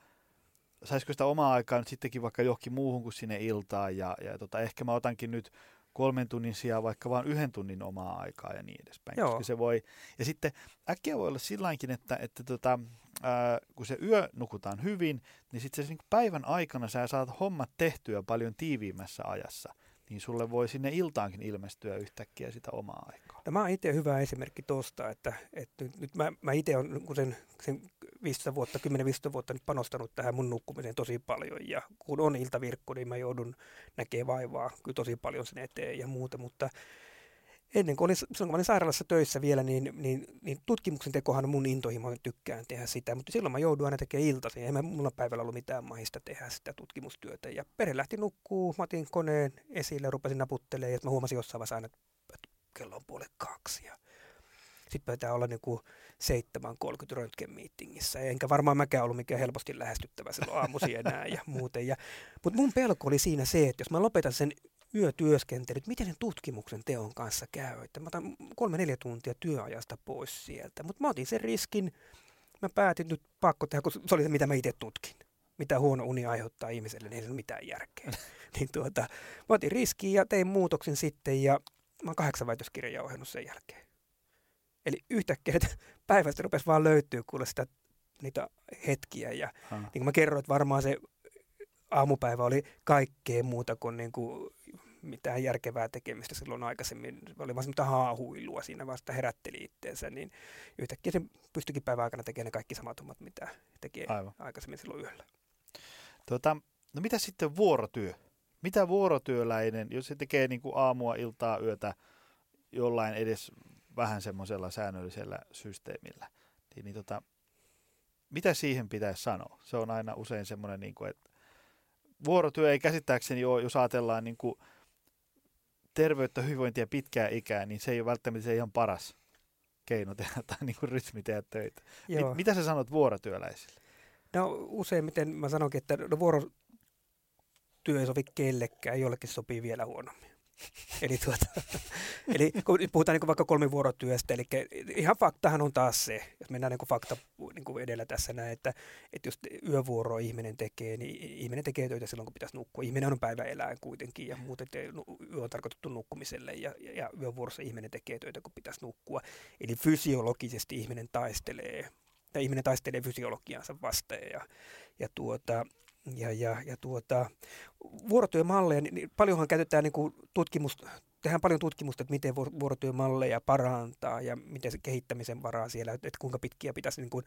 saisiko sitä omaa aikaa nyt sittenkin vaikka johonkin muuhun kuin sinne iltaan. Ja, ja tota, ehkä mä otankin nyt kolmen tunnin sijaan vaikka vain yhden tunnin omaa aikaa ja niin edespäin. Joo. Koska se voi, ja sitten äkkiä voi olla silläkin, että, että tota, ää, kun se yö nukutaan hyvin, niin sitten se niin päivän aikana sä saat hommat tehtyä paljon tiiviimmässä ajassa niin sulle voi sinne iltaankin ilmestyä yhtäkkiä sitä omaa aikaa. Tämä on itse hyvä esimerkki tuosta, että, että nyt, nyt mä, mä itse olen sen, sen 15 vuotta, 10-15 vuotta nyt panostanut tähän mun nukkumiseen tosi paljon ja kun on iltavirkku, niin mä joudun näkemään vaivaa kyllä tosi paljon sen eteen ja muuta, mutta ennen kuin olin, silloin kun olin sairaalassa töissä vielä, niin, niin, niin tutkimuksen tekohan mun intohimo, tykkään tehdä sitä, mutta silloin mä joudun aina tekemään iltaisin. Ei mulla päivällä ollut mitään mahista tehdä sitä tutkimustyötä. Ja perhe lähti nukkuu, mä otin koneen esille, rupesin naputtelemaan ja mä huomasin jossain vaiheessa aina, että kello on puolet kaksi. Ja sitten pitää olla niin kuin 7.30 röntgenmeetingissä. Enkä varmaan mäkään ollut mikään helposti lähestyttävä silloin aamusi enää ja muuten. Ja, mutta mun pelko oli siinä se, että jos mä lopetan sen yötyöskentelyt, miten sen tutkimuksen teon kanssa käy. Että mä otan kolme-neljä tuntia työajasta pois sieltä. Mutta mä otin sen riskin, mä päätin nyt pakko tehdä, kun se oli se, mitä mä itse tutkin. Mitä huono uni aiheuttaa ihmiselle, niin ei ole mitään järkeä. niin tuota, mä otin riskin ja tein muutoksen sitten ja mä oon kahdeksan väitöskirjaa ohjannut sen jälkeen. Eli yhtäkkiä päivästä rupesi vaan löytyy kuule sitä, niitä hetkiä. Ja ha. niin kuin mä kerroin, että varmaan se aamupäivä oli kaikkea muuta kuin, niin kuin mitään järkevää tekemistä silloin aikaisemmin. Oli vaan semmoista haahuilua siinä vasta herätteli itteensä, niin yhtäkkiä se pystyikin päivän aikana tekemään ne kaikki samat hommat, mitä tekee Aivan. aikaisemmin silloin yöllä. Tota, no mitä sitten vuorotyö? Mitä vuorotyöläinen, jos se tekee niin kuin aamua, iltaa, yötä jollain edes vähän semmoisella säännöllisellä systeemillä, niin, niin tota, mitä siihen pitäisi sanoa? Se on aina usein semmoinen, niin kuin, että vuorotyö ei käsittääkseni ole, jos ajatellaan niin kuin terveyttä, hyvinvointia pitkää ikää, niin se ei ole välttämättä se ihan paras keino tehdä tai niin kuin rytmi tehdä töitä. Joo. Mit, mitä sä sanot vuorotyöläisille? No useimmiten mä sanonkin, että no, vuorotyö ei sovi kellekään, jollekin sopii vielä huonommin. eli, tuota, eli kun puhutaan niin vaikka kolmivuorotyöstä, eli ihan faktahan on taas se, jos mennään niin fakta niin edellä tässä näin, että, että jos yövuoroa ihminen tekee, niin ihminen tekee töitä silloin, kun pitäisi nukkua. Ihminen on päiväeläin kuitenkin ja muuten te, yö on tarkoitettu nukkumiselle ja, ja, ja yövuorossa ihminen tekee töitä, kun pitäisi nukkua. Eli fysiologisesti ihminen taistelee, tai ihminen taistelee fysiologiansa vastaan ja, ja tuota, ja, ja, ja tuota, vuorotyömalleja, niin, paljonhan käytetään niin kuin tutkimus, tehdään paljon tutkimusta, että miten vuorotyömalleja parantaa ja miten se kehittämisen varaa siellä, että, kuinka pitkiä pitäisi niin kuin,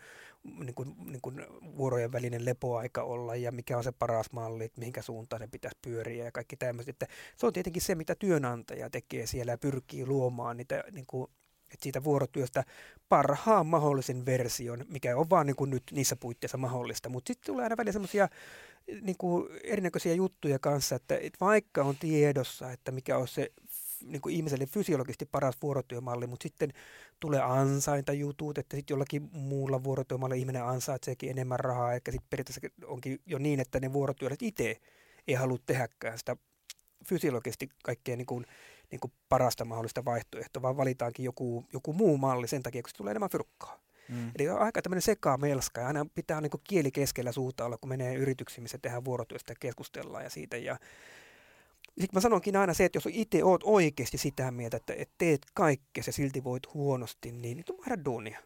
niin kuin, niin kuin vuorojen välinen lepoaika olla ja mikä on se paras malli, että mihinkä suuntaan se pitäisi pyöriä ja kaikki tämmöiset. Että se on tietenkin se, mitä työnantaja tekee siellä ja pyrkii luomaan niitä niin kuin että siitä vuorotyöstä parhaan mahdollisen version, mikä on vaan niin kuin nyt niissä puitteissa mahdollista. Mutta sitten tulee aina välillä semmoisia niin kuin erinäköisiä juttuja kanssa, että, vaikka on tiedossa, että mikä on se niin kuin ihmiselle fysiologisesti paras vuorotyömalli, mutta sitten tulee ansaintajutut, että sitten jollakin muulla vuorotyömalla ihminen ansaitseekin enemmän rahaa, eikä sitten periaatteessa onkin jo niin, että ne vuorotyöläiset itse ei halua tehdäkään sitä fysiologisesti kaikkein niin kuin, niin kuin parasta mahdollista vaihtoehtoa, vaan valitaankin joku, joku muu malli sen takia, kun se tulee enemmän fyrkkaa. Mm. Eli on aika tämmöinen sekamelska ja aina pitää niin kuin kieli keskellä suuta olla, kun menee yrityksiin, missä tehdään vuorotyöstä ja keskustellaan ja siitä. Ja sitten mä sanonkin aina se, että jos itse oot oikeasti sitä mieltä, että, että teet kaikkea ja silti voit huonosti, niin, niin vaihda duunia.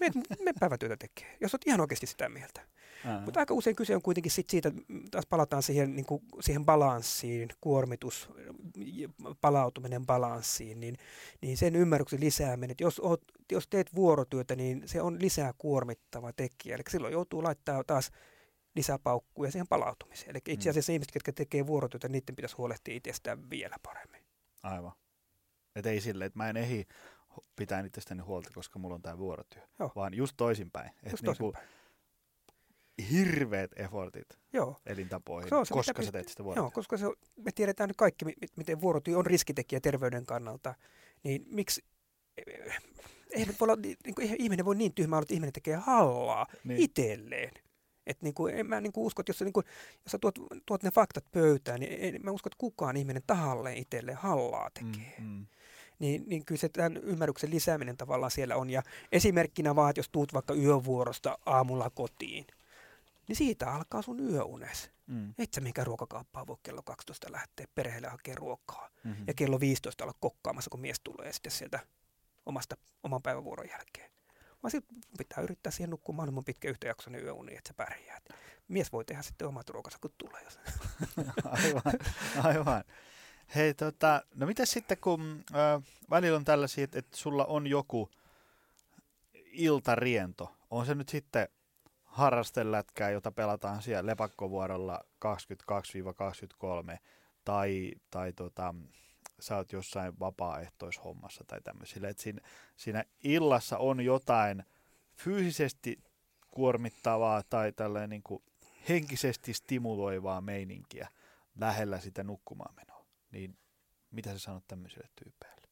Me, me päivätyötä tekee, jos olet ihan oikeasti sitä mieltä. Mutta aika usein kyse on kuitenkin sit siitä, taas palataan siihen, niin kuin, siihen balanssiin, kuormitus, palautuminen balanssiin, niin, niin sen ymmärryksen lisääminen, että jos, oot, jos teet vuorotyötä, niin se on lisää kuormittava tekijä. Eli silloin joutuu laittaa taas lisää paukkuja siihen palautumiseen. Eli itse mm. asiassa mm. ihmiset, jotka tekee vuorotyötä, niiden pitäisi huolehtia itsestään vielä paremmin. Aivan. Että ei silleen, että mä en ehdi pitää itsestäni huolta, koska mulla on tämä vuorotyö. Joo. Vaan just toisinpäin. Että Just niinku toisinpäin. Hirveät effortit Joo. elintapoihin, Se on se, koska sä teet sitä Joo, vuorotyötä. koska se on, me tiedetään nyt kaikki, mi- mi- miten vuorotyö on riskitekijä terveyden kannalta, niin miksi, ei voi olla, niin kuin, ihminen voi niin tyhmä olla, että ihminen tekee hallaa Niin. niin. itselleen. Et niin kuin, en mä niin kuin usko, että jos, sä niin kuin, jos sä tuot, tuot ne faktat pöytään, niin en, mä usko, että kukaan ihminen tahalleen itselleen hallaa tekee. Mm, mm. Niin, niin kyllä se tämän ymmärryksen lisääminen tavallaan siellä on. Ja esimerkkinä vaan, että jos tuut vaikka yövuorosta aamulla kotiin, niin siitä alkaa sun yöunes. Mm, Et sä minkään ruokakauppaa voi kello 12 lähteä perheelle hakea ruokaa. mm-hmm. Ja kello 15 olla kokkaamassa, kun mies tulee sitten sieltä omasta, oman päivävuoron jälkeen. Vaan sitten pitää yrittää siihen nukkua mahdollisimman pitkä yhtäjaksoinen yöuni, että sä pärjäät. Mies voi tehdä sitten omat ruokansa, kun tulee. Jos... aivan, aivan. Hei, tota, no mitä sitten, kun ö, välillä on tällaisia, että, että sulla on joku iltariento, on se nyt sitten harrastelätkää, jota pelataan siellä lepakkovuorolla 22-23, tai, tai tota, sä oot jossain vapaaehtoishommassa tai tämmöisillä, että siinä, siinä illassa on jotain fyysisesti kuormittavaa tai tällainen niin kuin henkisesti stimuloivaa meininkiä lähellä sitä nukkumaan menoa, niin mitä sä sanot tämmöisille tyypeille?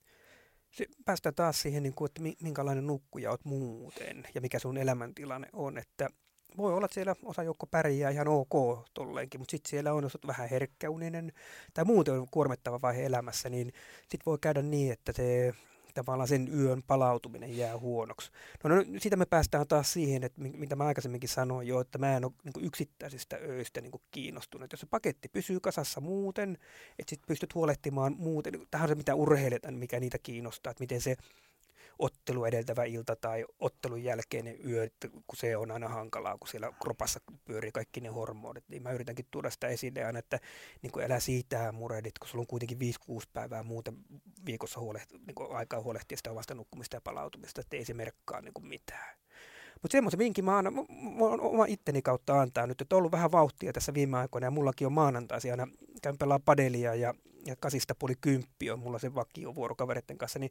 Päästään taas siihen, niin kuin, että mi- minkälainen nukkuja oot muuten ja mikä sun elämäntilanne on. Että voi olla, että siellä osa joukko pärjää ihan ok tolleenkin, mutta sitten siellä on, jos vähän herkkäuninen tai muuten on kuormittava vaihe elämässä, niin sitten voi käydä niin, että se tavallaan sen yön palautuminen jää huonoksi. No, no siitä me päästään taas siihen, että mi- mitä mä aikaisemminkin sanoin jo, että mä en ole niin yksittäisistä öistä niin kiinnostunut. Jos se paketti pysyy kasassa muuten, että sitten pystyt huolehtimaan muuten, tähän on se mitä urheilijat, mikä niitä kiinnostaa, että miten se ottelu edeltävä ilta tai ottelun jälkeinen yö, kun se on aina hankalaa, kun siellä kropassa pyörii kaikki ne hormonit, niin mä yritänkin tuoda sitä esille aina, että niin kuin älä siitä murehdit, kun sulla on kuitenkin 5-6 päivää muuten viikossa huolehti, niin kuin aikaa huolehtia sitä omasta nukkumista ja palautumista, että ei se merkkaa niin kuin mitään. Mutta semmoisen vinkin mä annan, oma itteni kautta antaa nyt, että on ollut vähän vauhtia tässä viime aikoina ja mullakin on maanantaisin aina käyn pelaa padelia ja, ja kasista puoli kymppi on mulla se vakio vuorokavereiden kanssa, niin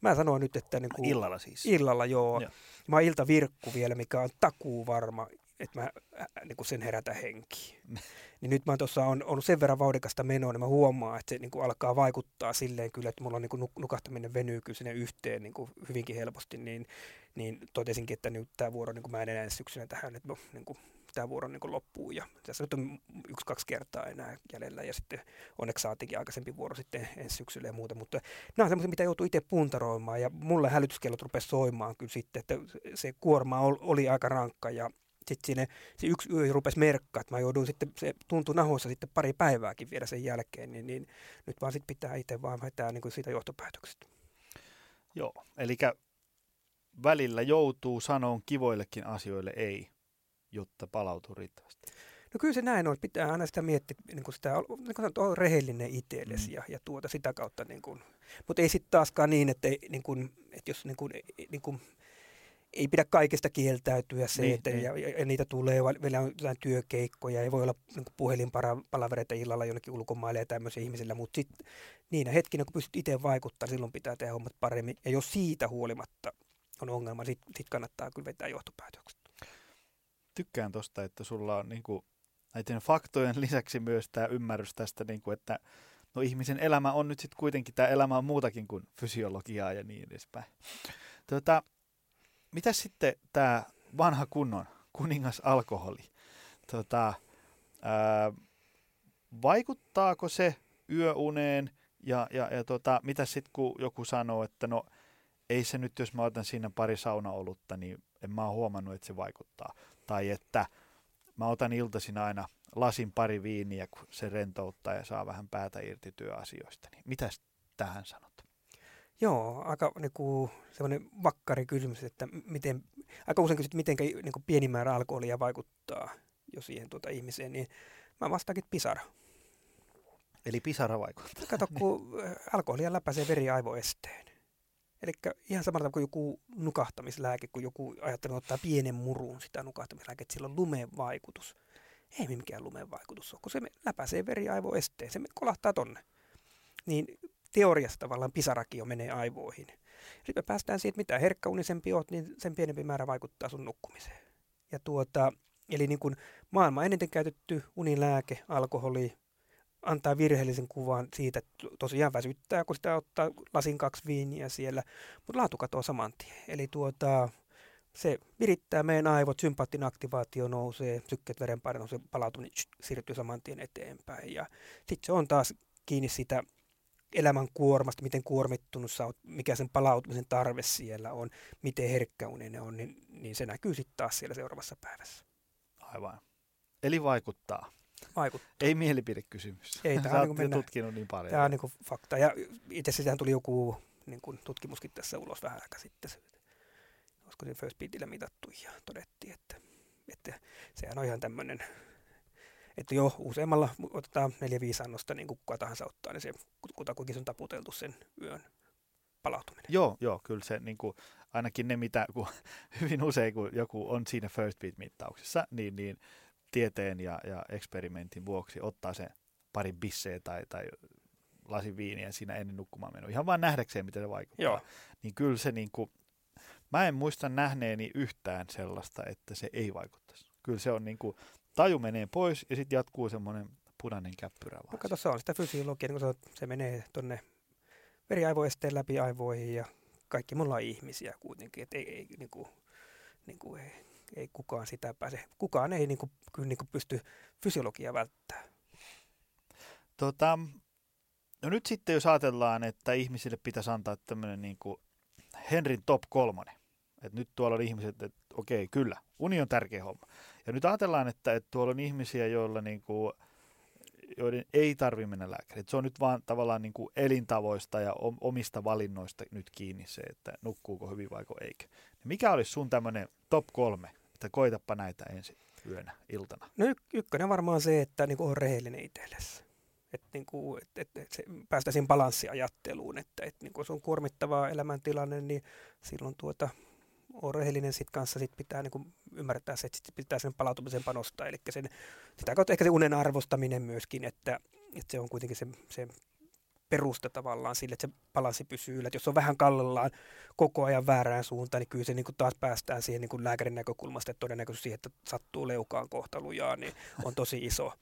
mä sanon nyt, että niin kuin, Illalla siis. illalla joo. Joo. Mä oon iltavirkku vielä, mikä on takuu varma, että mä äh, niin kuin sen herätä henkiin. niin nyt mä tuossa on, on sen verran vauhdikasta menoa, niin mä huomaan, että se niin kuin alkaa vaikuttaa silleen kyllä, että mulla on niin kuin nuk- nukahtaminen venyy kyllä sinne yhteen niin kuin hyvinkin helposti, niin, niin totesinkin, että nyt tämä vuoro, niin kuin mä en enää syksynä tähän, että no, niin kuin, tämä vuoro niin loppuu ja tässä nyt on yksi-kaksi kertaa enää jäljellä ja sitten onneksi saatiinkin aikaisempi vuoro sitten ensi syksyllä ja muuta, mutta nämä on semmoisia, mitä joutuu itse puntaroimaan ja mulle hälytyskellot rupesi soimaan kyllä sitten, että se kuorma ol- oli aika rankka ja sitten siinä se yksi yö rupesi merkkaa, että mä jouduin sitten, se tuntui nahoissa sitten pari päivääkin vielä sen jälkeen, niin, niin nyt vaan sitten pitää itse vaan vetää niin kuin siitä johtopäätöksestä. Joo, eli välillä joutuu sanoon kivoillekin asioille ei, jotta palautuu riittävästi. No kyllä se näin on, pitää aina sitä miettiä, niin kuin sitä, niin kuin sanottu, on rehellinen itsellesi Mm. ja, ja tuota sitä kautta, niin kuin, mutta ei sitten taaskaan niin, että, ei, niin kuin, että jos niin kuin, niin kuin, ei pidä kaikesta kieltäytyä se, Niin, niin, että, niin. Ja, ja, ja, niitä tulee, vielä on jotain työkeikkoja, ei voi olla niin puhelinpalavereita illalla jonnekin ulkomaille ja tämmöisiä ihmisillä, mutta sitten niinä hetkinä, kun pystyt itse vaikuttamaan, silloin pitää tehdä hommat paremmin. Ja jos siitä huolimatta on ongelma, sitten sit kannattaa kyllä vetää johtopäätökset. Tykkään tosta, että sulla on niinku, näiden faktojen lisäksi myös tämä ymmärrys tästä, niinku, että no ihmisen elämä on nyt sitten kuitenkin, tämä elämä on muutakin kuin fysiologiaa ja niin edespäin. Tota, mitä sitten tämä vanha kunnon kuningas alkoholi? Tota, ää, vaikuttaako se yöuneen ja, ja, ja tota, mitä sitten kun joku sanoo, että no ei se nyt, jos mä otan siinä pari saunaolutta, niin en mä ole huomannut, että se vaikuttaa. Tai että mä otan iltaisin aina lasin pari viiniä, kun se rentouttaa ja saa vähän päätä irti työasioista. Niin mitäs tähän sanot? Joo, aika niinku, sellainen vakkari kysymys, että miten, aika usein kysyt, miten niinku, pieni määrä alkoholia vaikuttaa jo siihen tuota ihmiseen, niin mä vastaakin että pisara. Eli pisara vaikuttaa. Kato, kun äh, alkoholia läpäisee veriaivoesteen. Eli ihan samalla tavalla kuin joku nukahtamislääke, kun joku ajattelee ottaa pienen murun sitä nukahtamislääkettä, sillä on lumeen vaikutus. Ei mikään lumeen vaikutus ole, kun se läpäisee veriaivoesteen, se kolahtaa tonne. Niin teoriassa tavallaan pisarakio menee aivoihin. Sitten me päästään siitä, mitä herkkäunisempi oot, niin sen pienempi määrä vaikuttaa sun nukkumiseen. Ja tuota, eli niin kuin maailman eniten käytetty unilääke, alkoholi, antaa virheellisen kuvan siitä, että tosiaan väsyttää, kun sitä ottaa lasin kaksi viiniä siellä, mutta laatu katoaa saman tien. Eli tuota, se virittää meidän aivot, sympaattinen aktivaatio nousee, sykkeet verenpaine nousee, palautuminen siirtyy saman tien eteenpäin. Ja sitten se on taas kiinni sitä elämän kuormasta, miten kuormittunut sä oot, mikä sen palautumisen tarve siellä on, miten herkkäuninen on, niin, niin se näkyy sitten taas siellä seuraavassa päivässä. Aivan. Eli vaikuttaa. Vaikuttaa. Ei mielipidekysymys. Ei, tämä on niin tutkinut niin paljon. Tämä on niin fakta. Ja itse asiassa tuli joku niin kuin tutkimuskin tässä ulos vähän aika sitten. Olisiko se First Beatillä mitattu ja todettiin, että, että sehän on ihan tämmöinen että jo useammalla otetaan neljä viisi annosta, niin kuin kuka tahansa ottaa, niin se kutakuinkin on taputeltu sen yön palautuminen. Joo, joo, kyllä se niin kuin, ainakin ne, mitä kun, hyvin usein, kun joku on siinä first beat-mittauksessa, niin, niin tieteen ja, ja eksperimentin vuoksi ottaa sen pari bisseä tai, tai lasin viiniä siinä ennen nukkumaan menoa, ihan vaan nähdäkseen, miten se vaikuttaa. Joo. Niin kyllä se niin kuin, mä en muista nähneeni yhtään sellaista, että se ei vaikuttaisi. Kyllä se on niin kuin, taju menee pois ja sitten jatkuu semmoinen punainen käppyrä vaan. No kato, se on sitä fysiologiaa, niin se, se menee tuonne veriaivoesteen läpi aivoihin ja kaikki mulla on ihmisiä kuitenkin, että ei, ei, niin kuin, niin kuin ei, ei kukaan sitä pääse, kukaan ei niin kuin, kyllä niin kuin pysty fysiologiaa välttämään. Tota, no nyt sitten jos ajatellaan, että ihmisille pitäisi antaa tämmöinen niin kuin Henrin top kolmonen, että nyt tuolla on ihmiset, että okei, kyllä, uni on tärkeä homma. Ja nyt ajatellaan, että, että tuolla on ihmisiä, joilla niin kuin, joiden ei tarvitse mennä lääkäriin. Se on nyt vaan tavallaan niin kuin elintavoista ja omista valinnoista nyt kiinni se, että nukkuuko hyvin vai eikö. Mikä olisi sun tämmöinen top kolme, että koitapa näitä ensin yönä, iltana? No y- ykkönen varmaan se, että niin kuin on rehellinen itsellesi. Että niin et, et, et päästäisiin balanssiajatteluun, että et, niin kuin se on kuormittava elämäntilanne, niin silloin tuota, on rehellinen sit kanssa, sit pitää niin ymmärtää se, että sit pitää sen palautumisen panostaa. Eli sen, sitä kautta ehkä se unen arvostaminen myöskin, että, että se on kuitenkin se, se perusta tavallaan sille, että se balanssi pysyy yllä. Että jos on vähän kallellaan koko ajan väärään suuntaan, niin kyllä se niin kuin taas päästään siihen niin kuin lääkärin näkökulmasta, että todennäköisesti siihen, että sattuu leukaan kohtalujaan, niin on tosi iso.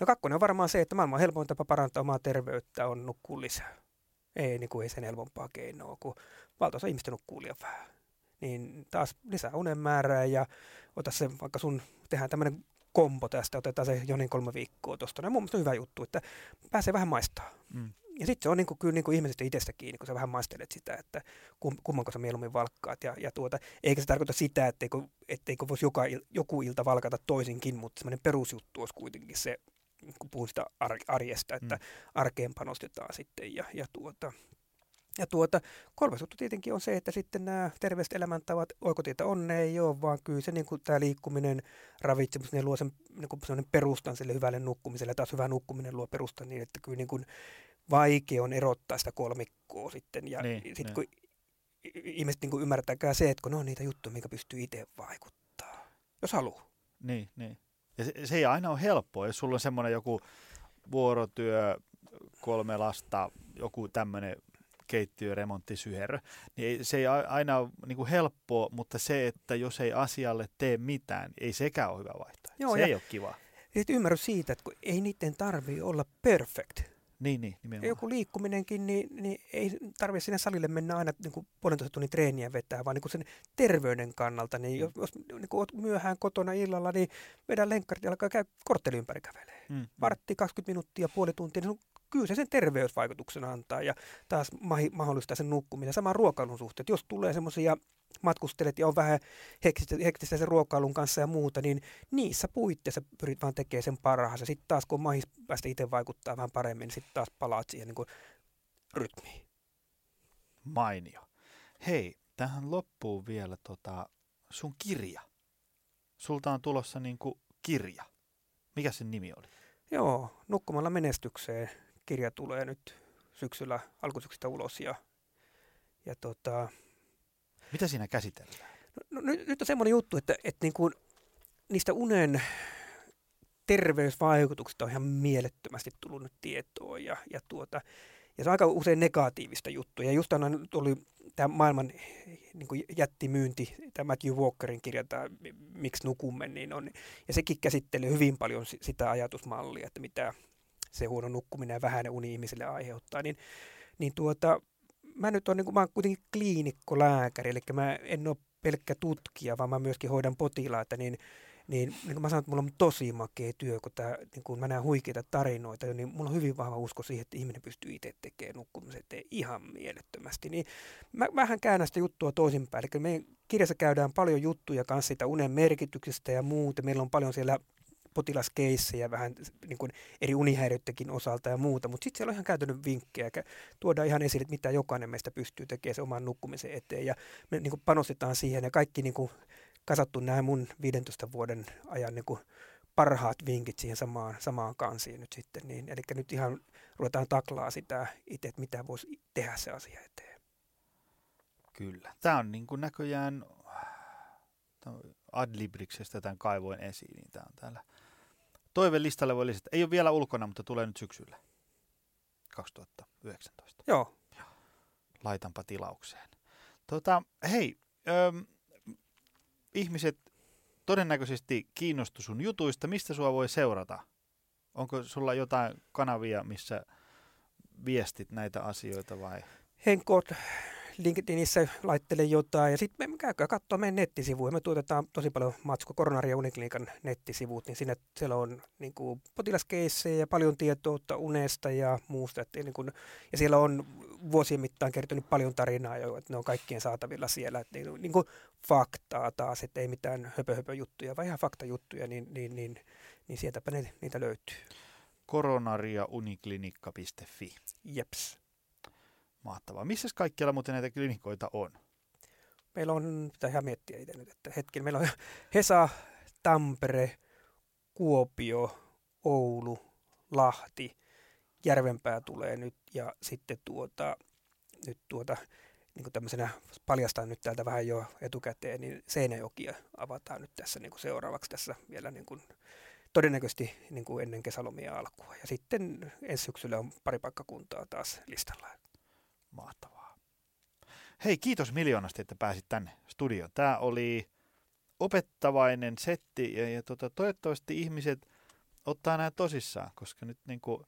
No kakkonen on varmaan se, että maailman helpoin tapa parantaa omaa terveyttä on nukkua lisää. Ei, niin kuin ei sen helpompaa keinoa, kun valtaosa ihmistä nukkuu liian vähän niin taas lisää unen määrää ja ota se, vaikka sun tehdään tämmöinen kombo tästä, otetaan se jonin kolme viikkoa tuosta. No mun mielestä on hyvä juttu, että pääsee vähän maistaa. Mm. Ja sitten se on niinku, kyllä niinku ihmisestä itsestä kiinni, kun sä vähän maistelet sitä, että kum, kummanko sä mieluummin valkkaat. Ja, ja tuota, eikä se tarkoita sitä, etteikö, etteikö voisi joka, joku ilta valkata toisinkin, mutta semmoinen perusjuttu olisi kuitenkin se, kun puhun sitä arjesta, että mm. arkeen panostetaan sitten. Ja, ja tuota, ja tuota, kolmas juttu tietenkin on se, että sitten nämä terveelliset elämäntavat, oikotietä onne ei ole, vaan kyllä se niin kuin tämä liikkuminen, ravitsemus, ne luo sen niin kuin perustan sille hyvälle nukkumiselle. Ja taas hyvä nukkuminen luo perustan niin, että kyllä niin kuin vaikea on erottaa sitä kolmikkoa sitten. Ja niin, sitten niin. kun ihmiset niin kuin ymmärtäkää se, että kun ne on niitä juttuja, mikä pystyy itse vaikuttaa, jos haluaa. Niin, niin. Ja se, se ei aina ole helppoa, jos sulla on semmoinen joku vuorotyö, kolme lasta, joku tämmöinen keittiöremonttisyherö, niin se ei aina ole niin kuin helppoa, mutta se, että jos ei asialle tee mitään, ei sekään ole hyvä vaihtoehto. Joo, se ja ei ole kiva. Sitten ymmärrys siitä, että kun ei niiden tarvitse olla perfect. Niin, niin, nimenomaan. Joku liikkuminenkin, niin, niin ei tarvitse sinne salille mennä aina niin kuin puolentoista tunnin treeniä vetää, vaan niin kuin sen terveyden kannalta. Niin jos, jos niin kuin olet myöhään kotona illalla, niin vedä lenkkarit ja alkaa käydä kortteli ympäri kävelee. Mm, mm. Vartti, 20 minuuttia, puoli tuntia, niin kyllä se sen terveysvaikutuksen antaa ja taas mahdollistaa sen nukkumisen. Sama ruokailun suhteen. Jos tulee semmoisia matkustelet ja on vähän hektistä sen ruokailun kanssa ja muuta, niin niissä puitteissa pyrit vaan tekemään sen parhaansa. Sitten taas kun mahis päästä itse vaikuttaa vähän paremmin, niin sitten taas palaat siihen niin kuin rytmiin. Mainio. Hei, tähän loppuu vielä tota, sun kirja. Sulta on tulossa niin kuin kirja. Mikä sen nimi oli? Joo, Nukkumalla menestykseen kirja tulee nyt syksyllä alkusyksystä ulos. Ja, ja tota, Mitä siinä käsitellään? No, no, nyt, nyt on semmoinen juttu, että, että niin kuin niistä unen terveysvaikutuksista on ihan mielettömästi tullut nyt tietoa ja, ja, tuota, Ja se on aika usein negatiivista juttua. Ja just on tuli tämä maailman niin kuin jättimyynti, tämä Matthew Walkerin kirja, tämä Miksi nukumme, niin on, ja sekin käsittelee hyvin paljon sitä ajatusmallia, että mitä se huono nukkuminen ja vähäinen uni ihmisille aiheuttaa, niin, niin tuota, mä nyt on, niin kuin, mä olen kuitenkin kliinikkolääkäri, eli mä en ole pelkkä tutkija, vaan mä myöskin hoidan potilaita, niin niin, niin kuin mä sanon, että mulla on tosi makea työ, kun, tää, niin kun mä näen huikeita tarinoita, niin mulla on hyvin vahva usko siihen, että ihminen pystyy itse tekemään nukkumisen eteen ihan mielettömästi. Niin mä vähän käännän sitä juttua toisinpäin. Eli meidän kirjassa käydään paljon juttuja kanssa siitä unen merkityksestä ja muuta. Meillä on paljon siellä potilaskeissejä vähän niin kuin eri unihäiriöidenkin osalta ja muuta, mutta sitten siellä on ihan käytännön vinkkejä, tuodaan ihan esille, että mitä jokainen meistä pystyy tekemään sen oman nukkumisen eteen ja me niin kuin panostetaan siihen ja kaikki niin kuin kasattu nämä mun 15 vuoden ajan niin kuin parhaat vinkit siihen samaan, samaan kansiin nyt sitten. Niin, eli nyt ihan ruvetaan taklaa sitä itse, että mitä voisi tehdä se asia eteen. Kyllä. Tämä on niin kuin näköjään Adlibriksestä tämän kaivoin esiin, niin tämä on täällä. Toivelistalle voi lisätä. Ei ole vielä ulkona, mutta tulee nyt syksyllä 2019. Joo. Laitanpa tilaukseen. Tota, hei, öm, ihmiset todennäköisesti kiinnostu sun jutuista. Mistä sua voi seurata? Onko sulla jotain kanavia, missä viestit näitä asioita vai? Henkot LinkedInissä laittelen jotain ja sitten me käykää katsoa meidän nettisivuja. Me tuotetaan tosi paljon matsko Koronari ja Uniklinikan nettisivut, niin sinne siellä on niin kuin potilaskeissejä ja paljon tietoa unesta ja muusta. Että niin kuin, ja siellä on vuosien mittaan kertynyt paljon tarinaa jo, että ne on kaikkien saatavilla siellä. Että niin, niin kuin faktaa taas, että ei mitään höpö, höpö juttuja, vaan ihan faktajuttuja, niin, niin, niin, niin sieltäpä ne, niitä löytyy. Koronariauniklinikka.fi. Jeps. Mahtavaa. Missä kaikkialla muuten näitä klinikoita on? Meillä on, pitää ihan miettiä itse nyt, että hetken, meillä on Hesa, Tampere, Kuopio, Oulu, Lahti, Järvenpää tulee nyt ja sitten tuota, nyt tuota, niin kuin tämmöisenä paljastaa nyt täältä vähän jo etukäteen, niin Seinäjokia avataan nyt tässä niin kuin seuraavaksi tässä vielä niin kuin, todennäköisesti niin kuin ennen kesälomia alkua. Ja sitten ensi syksyllä on pari paikkakuntaa taas listalla. Mahtavaa. Hei, kiitos miljoonasti, että pääsit tänne studioon. Tämä oli opettavainen setti ja, ja tota, toivottavasti ihmiset ottaa nämä tosissaan, koska nyt niin kuin,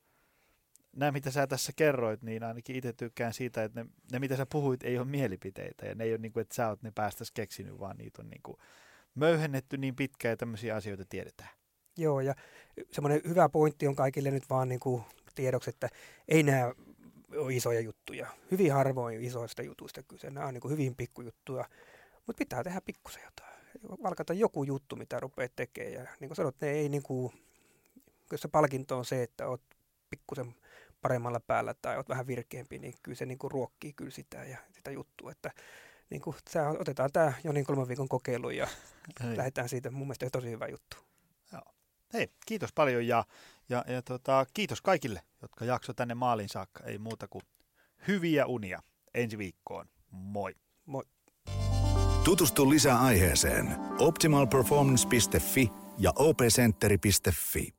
nämä, mitä sä tässä kerroit, niin ainakin itse tykkään siitä, että ne, ne, mitä sä puhuit, ei ole mielipiteitä ja ne ei ole niin kuin, että sä oot ne päästäs keksinyt, vaan niitä on niin kuin möyhennetty niin pitkään ja tämmöisiä asioita tiedetään. Joo, ja semmoinen hyvä pointti on kaikille nyt vaan niin kuin tiedoksi, että ei nämä ole isoja juttuja. Hyvin harvoin isoista jutuista kyse. Nämä on niin hyvin pikkujuttuja, mutta pitää tehdä pikkusen jotain. Valkata joku juttu, mitä rupeat tekemään. Ja niin kuin sanot, ne ei niin kuin, jos se palkinto on se, että olet pikkusen paremmalla päällä tai olet vähän virkeämpi, niin kyllä se niin kuin ruokkii kyllä sitä ja sitä juttua. Että niin kuin, otetaan tämä jo niin kolmen viikon kokeilu ja lähdetään siitä. Mun mielestä tosi hyvä juttu. Joo. Hei, kiitos paljon ja, ja, ja tota, kiitos kaikille, jotka jakso tänne maalin saakka. Ei muuta kuin hyviä unia ensi viikkoon. Moi. Moi. Tutustu lisää aiheeseen optimalperformance.fi ja opcenteri.fi.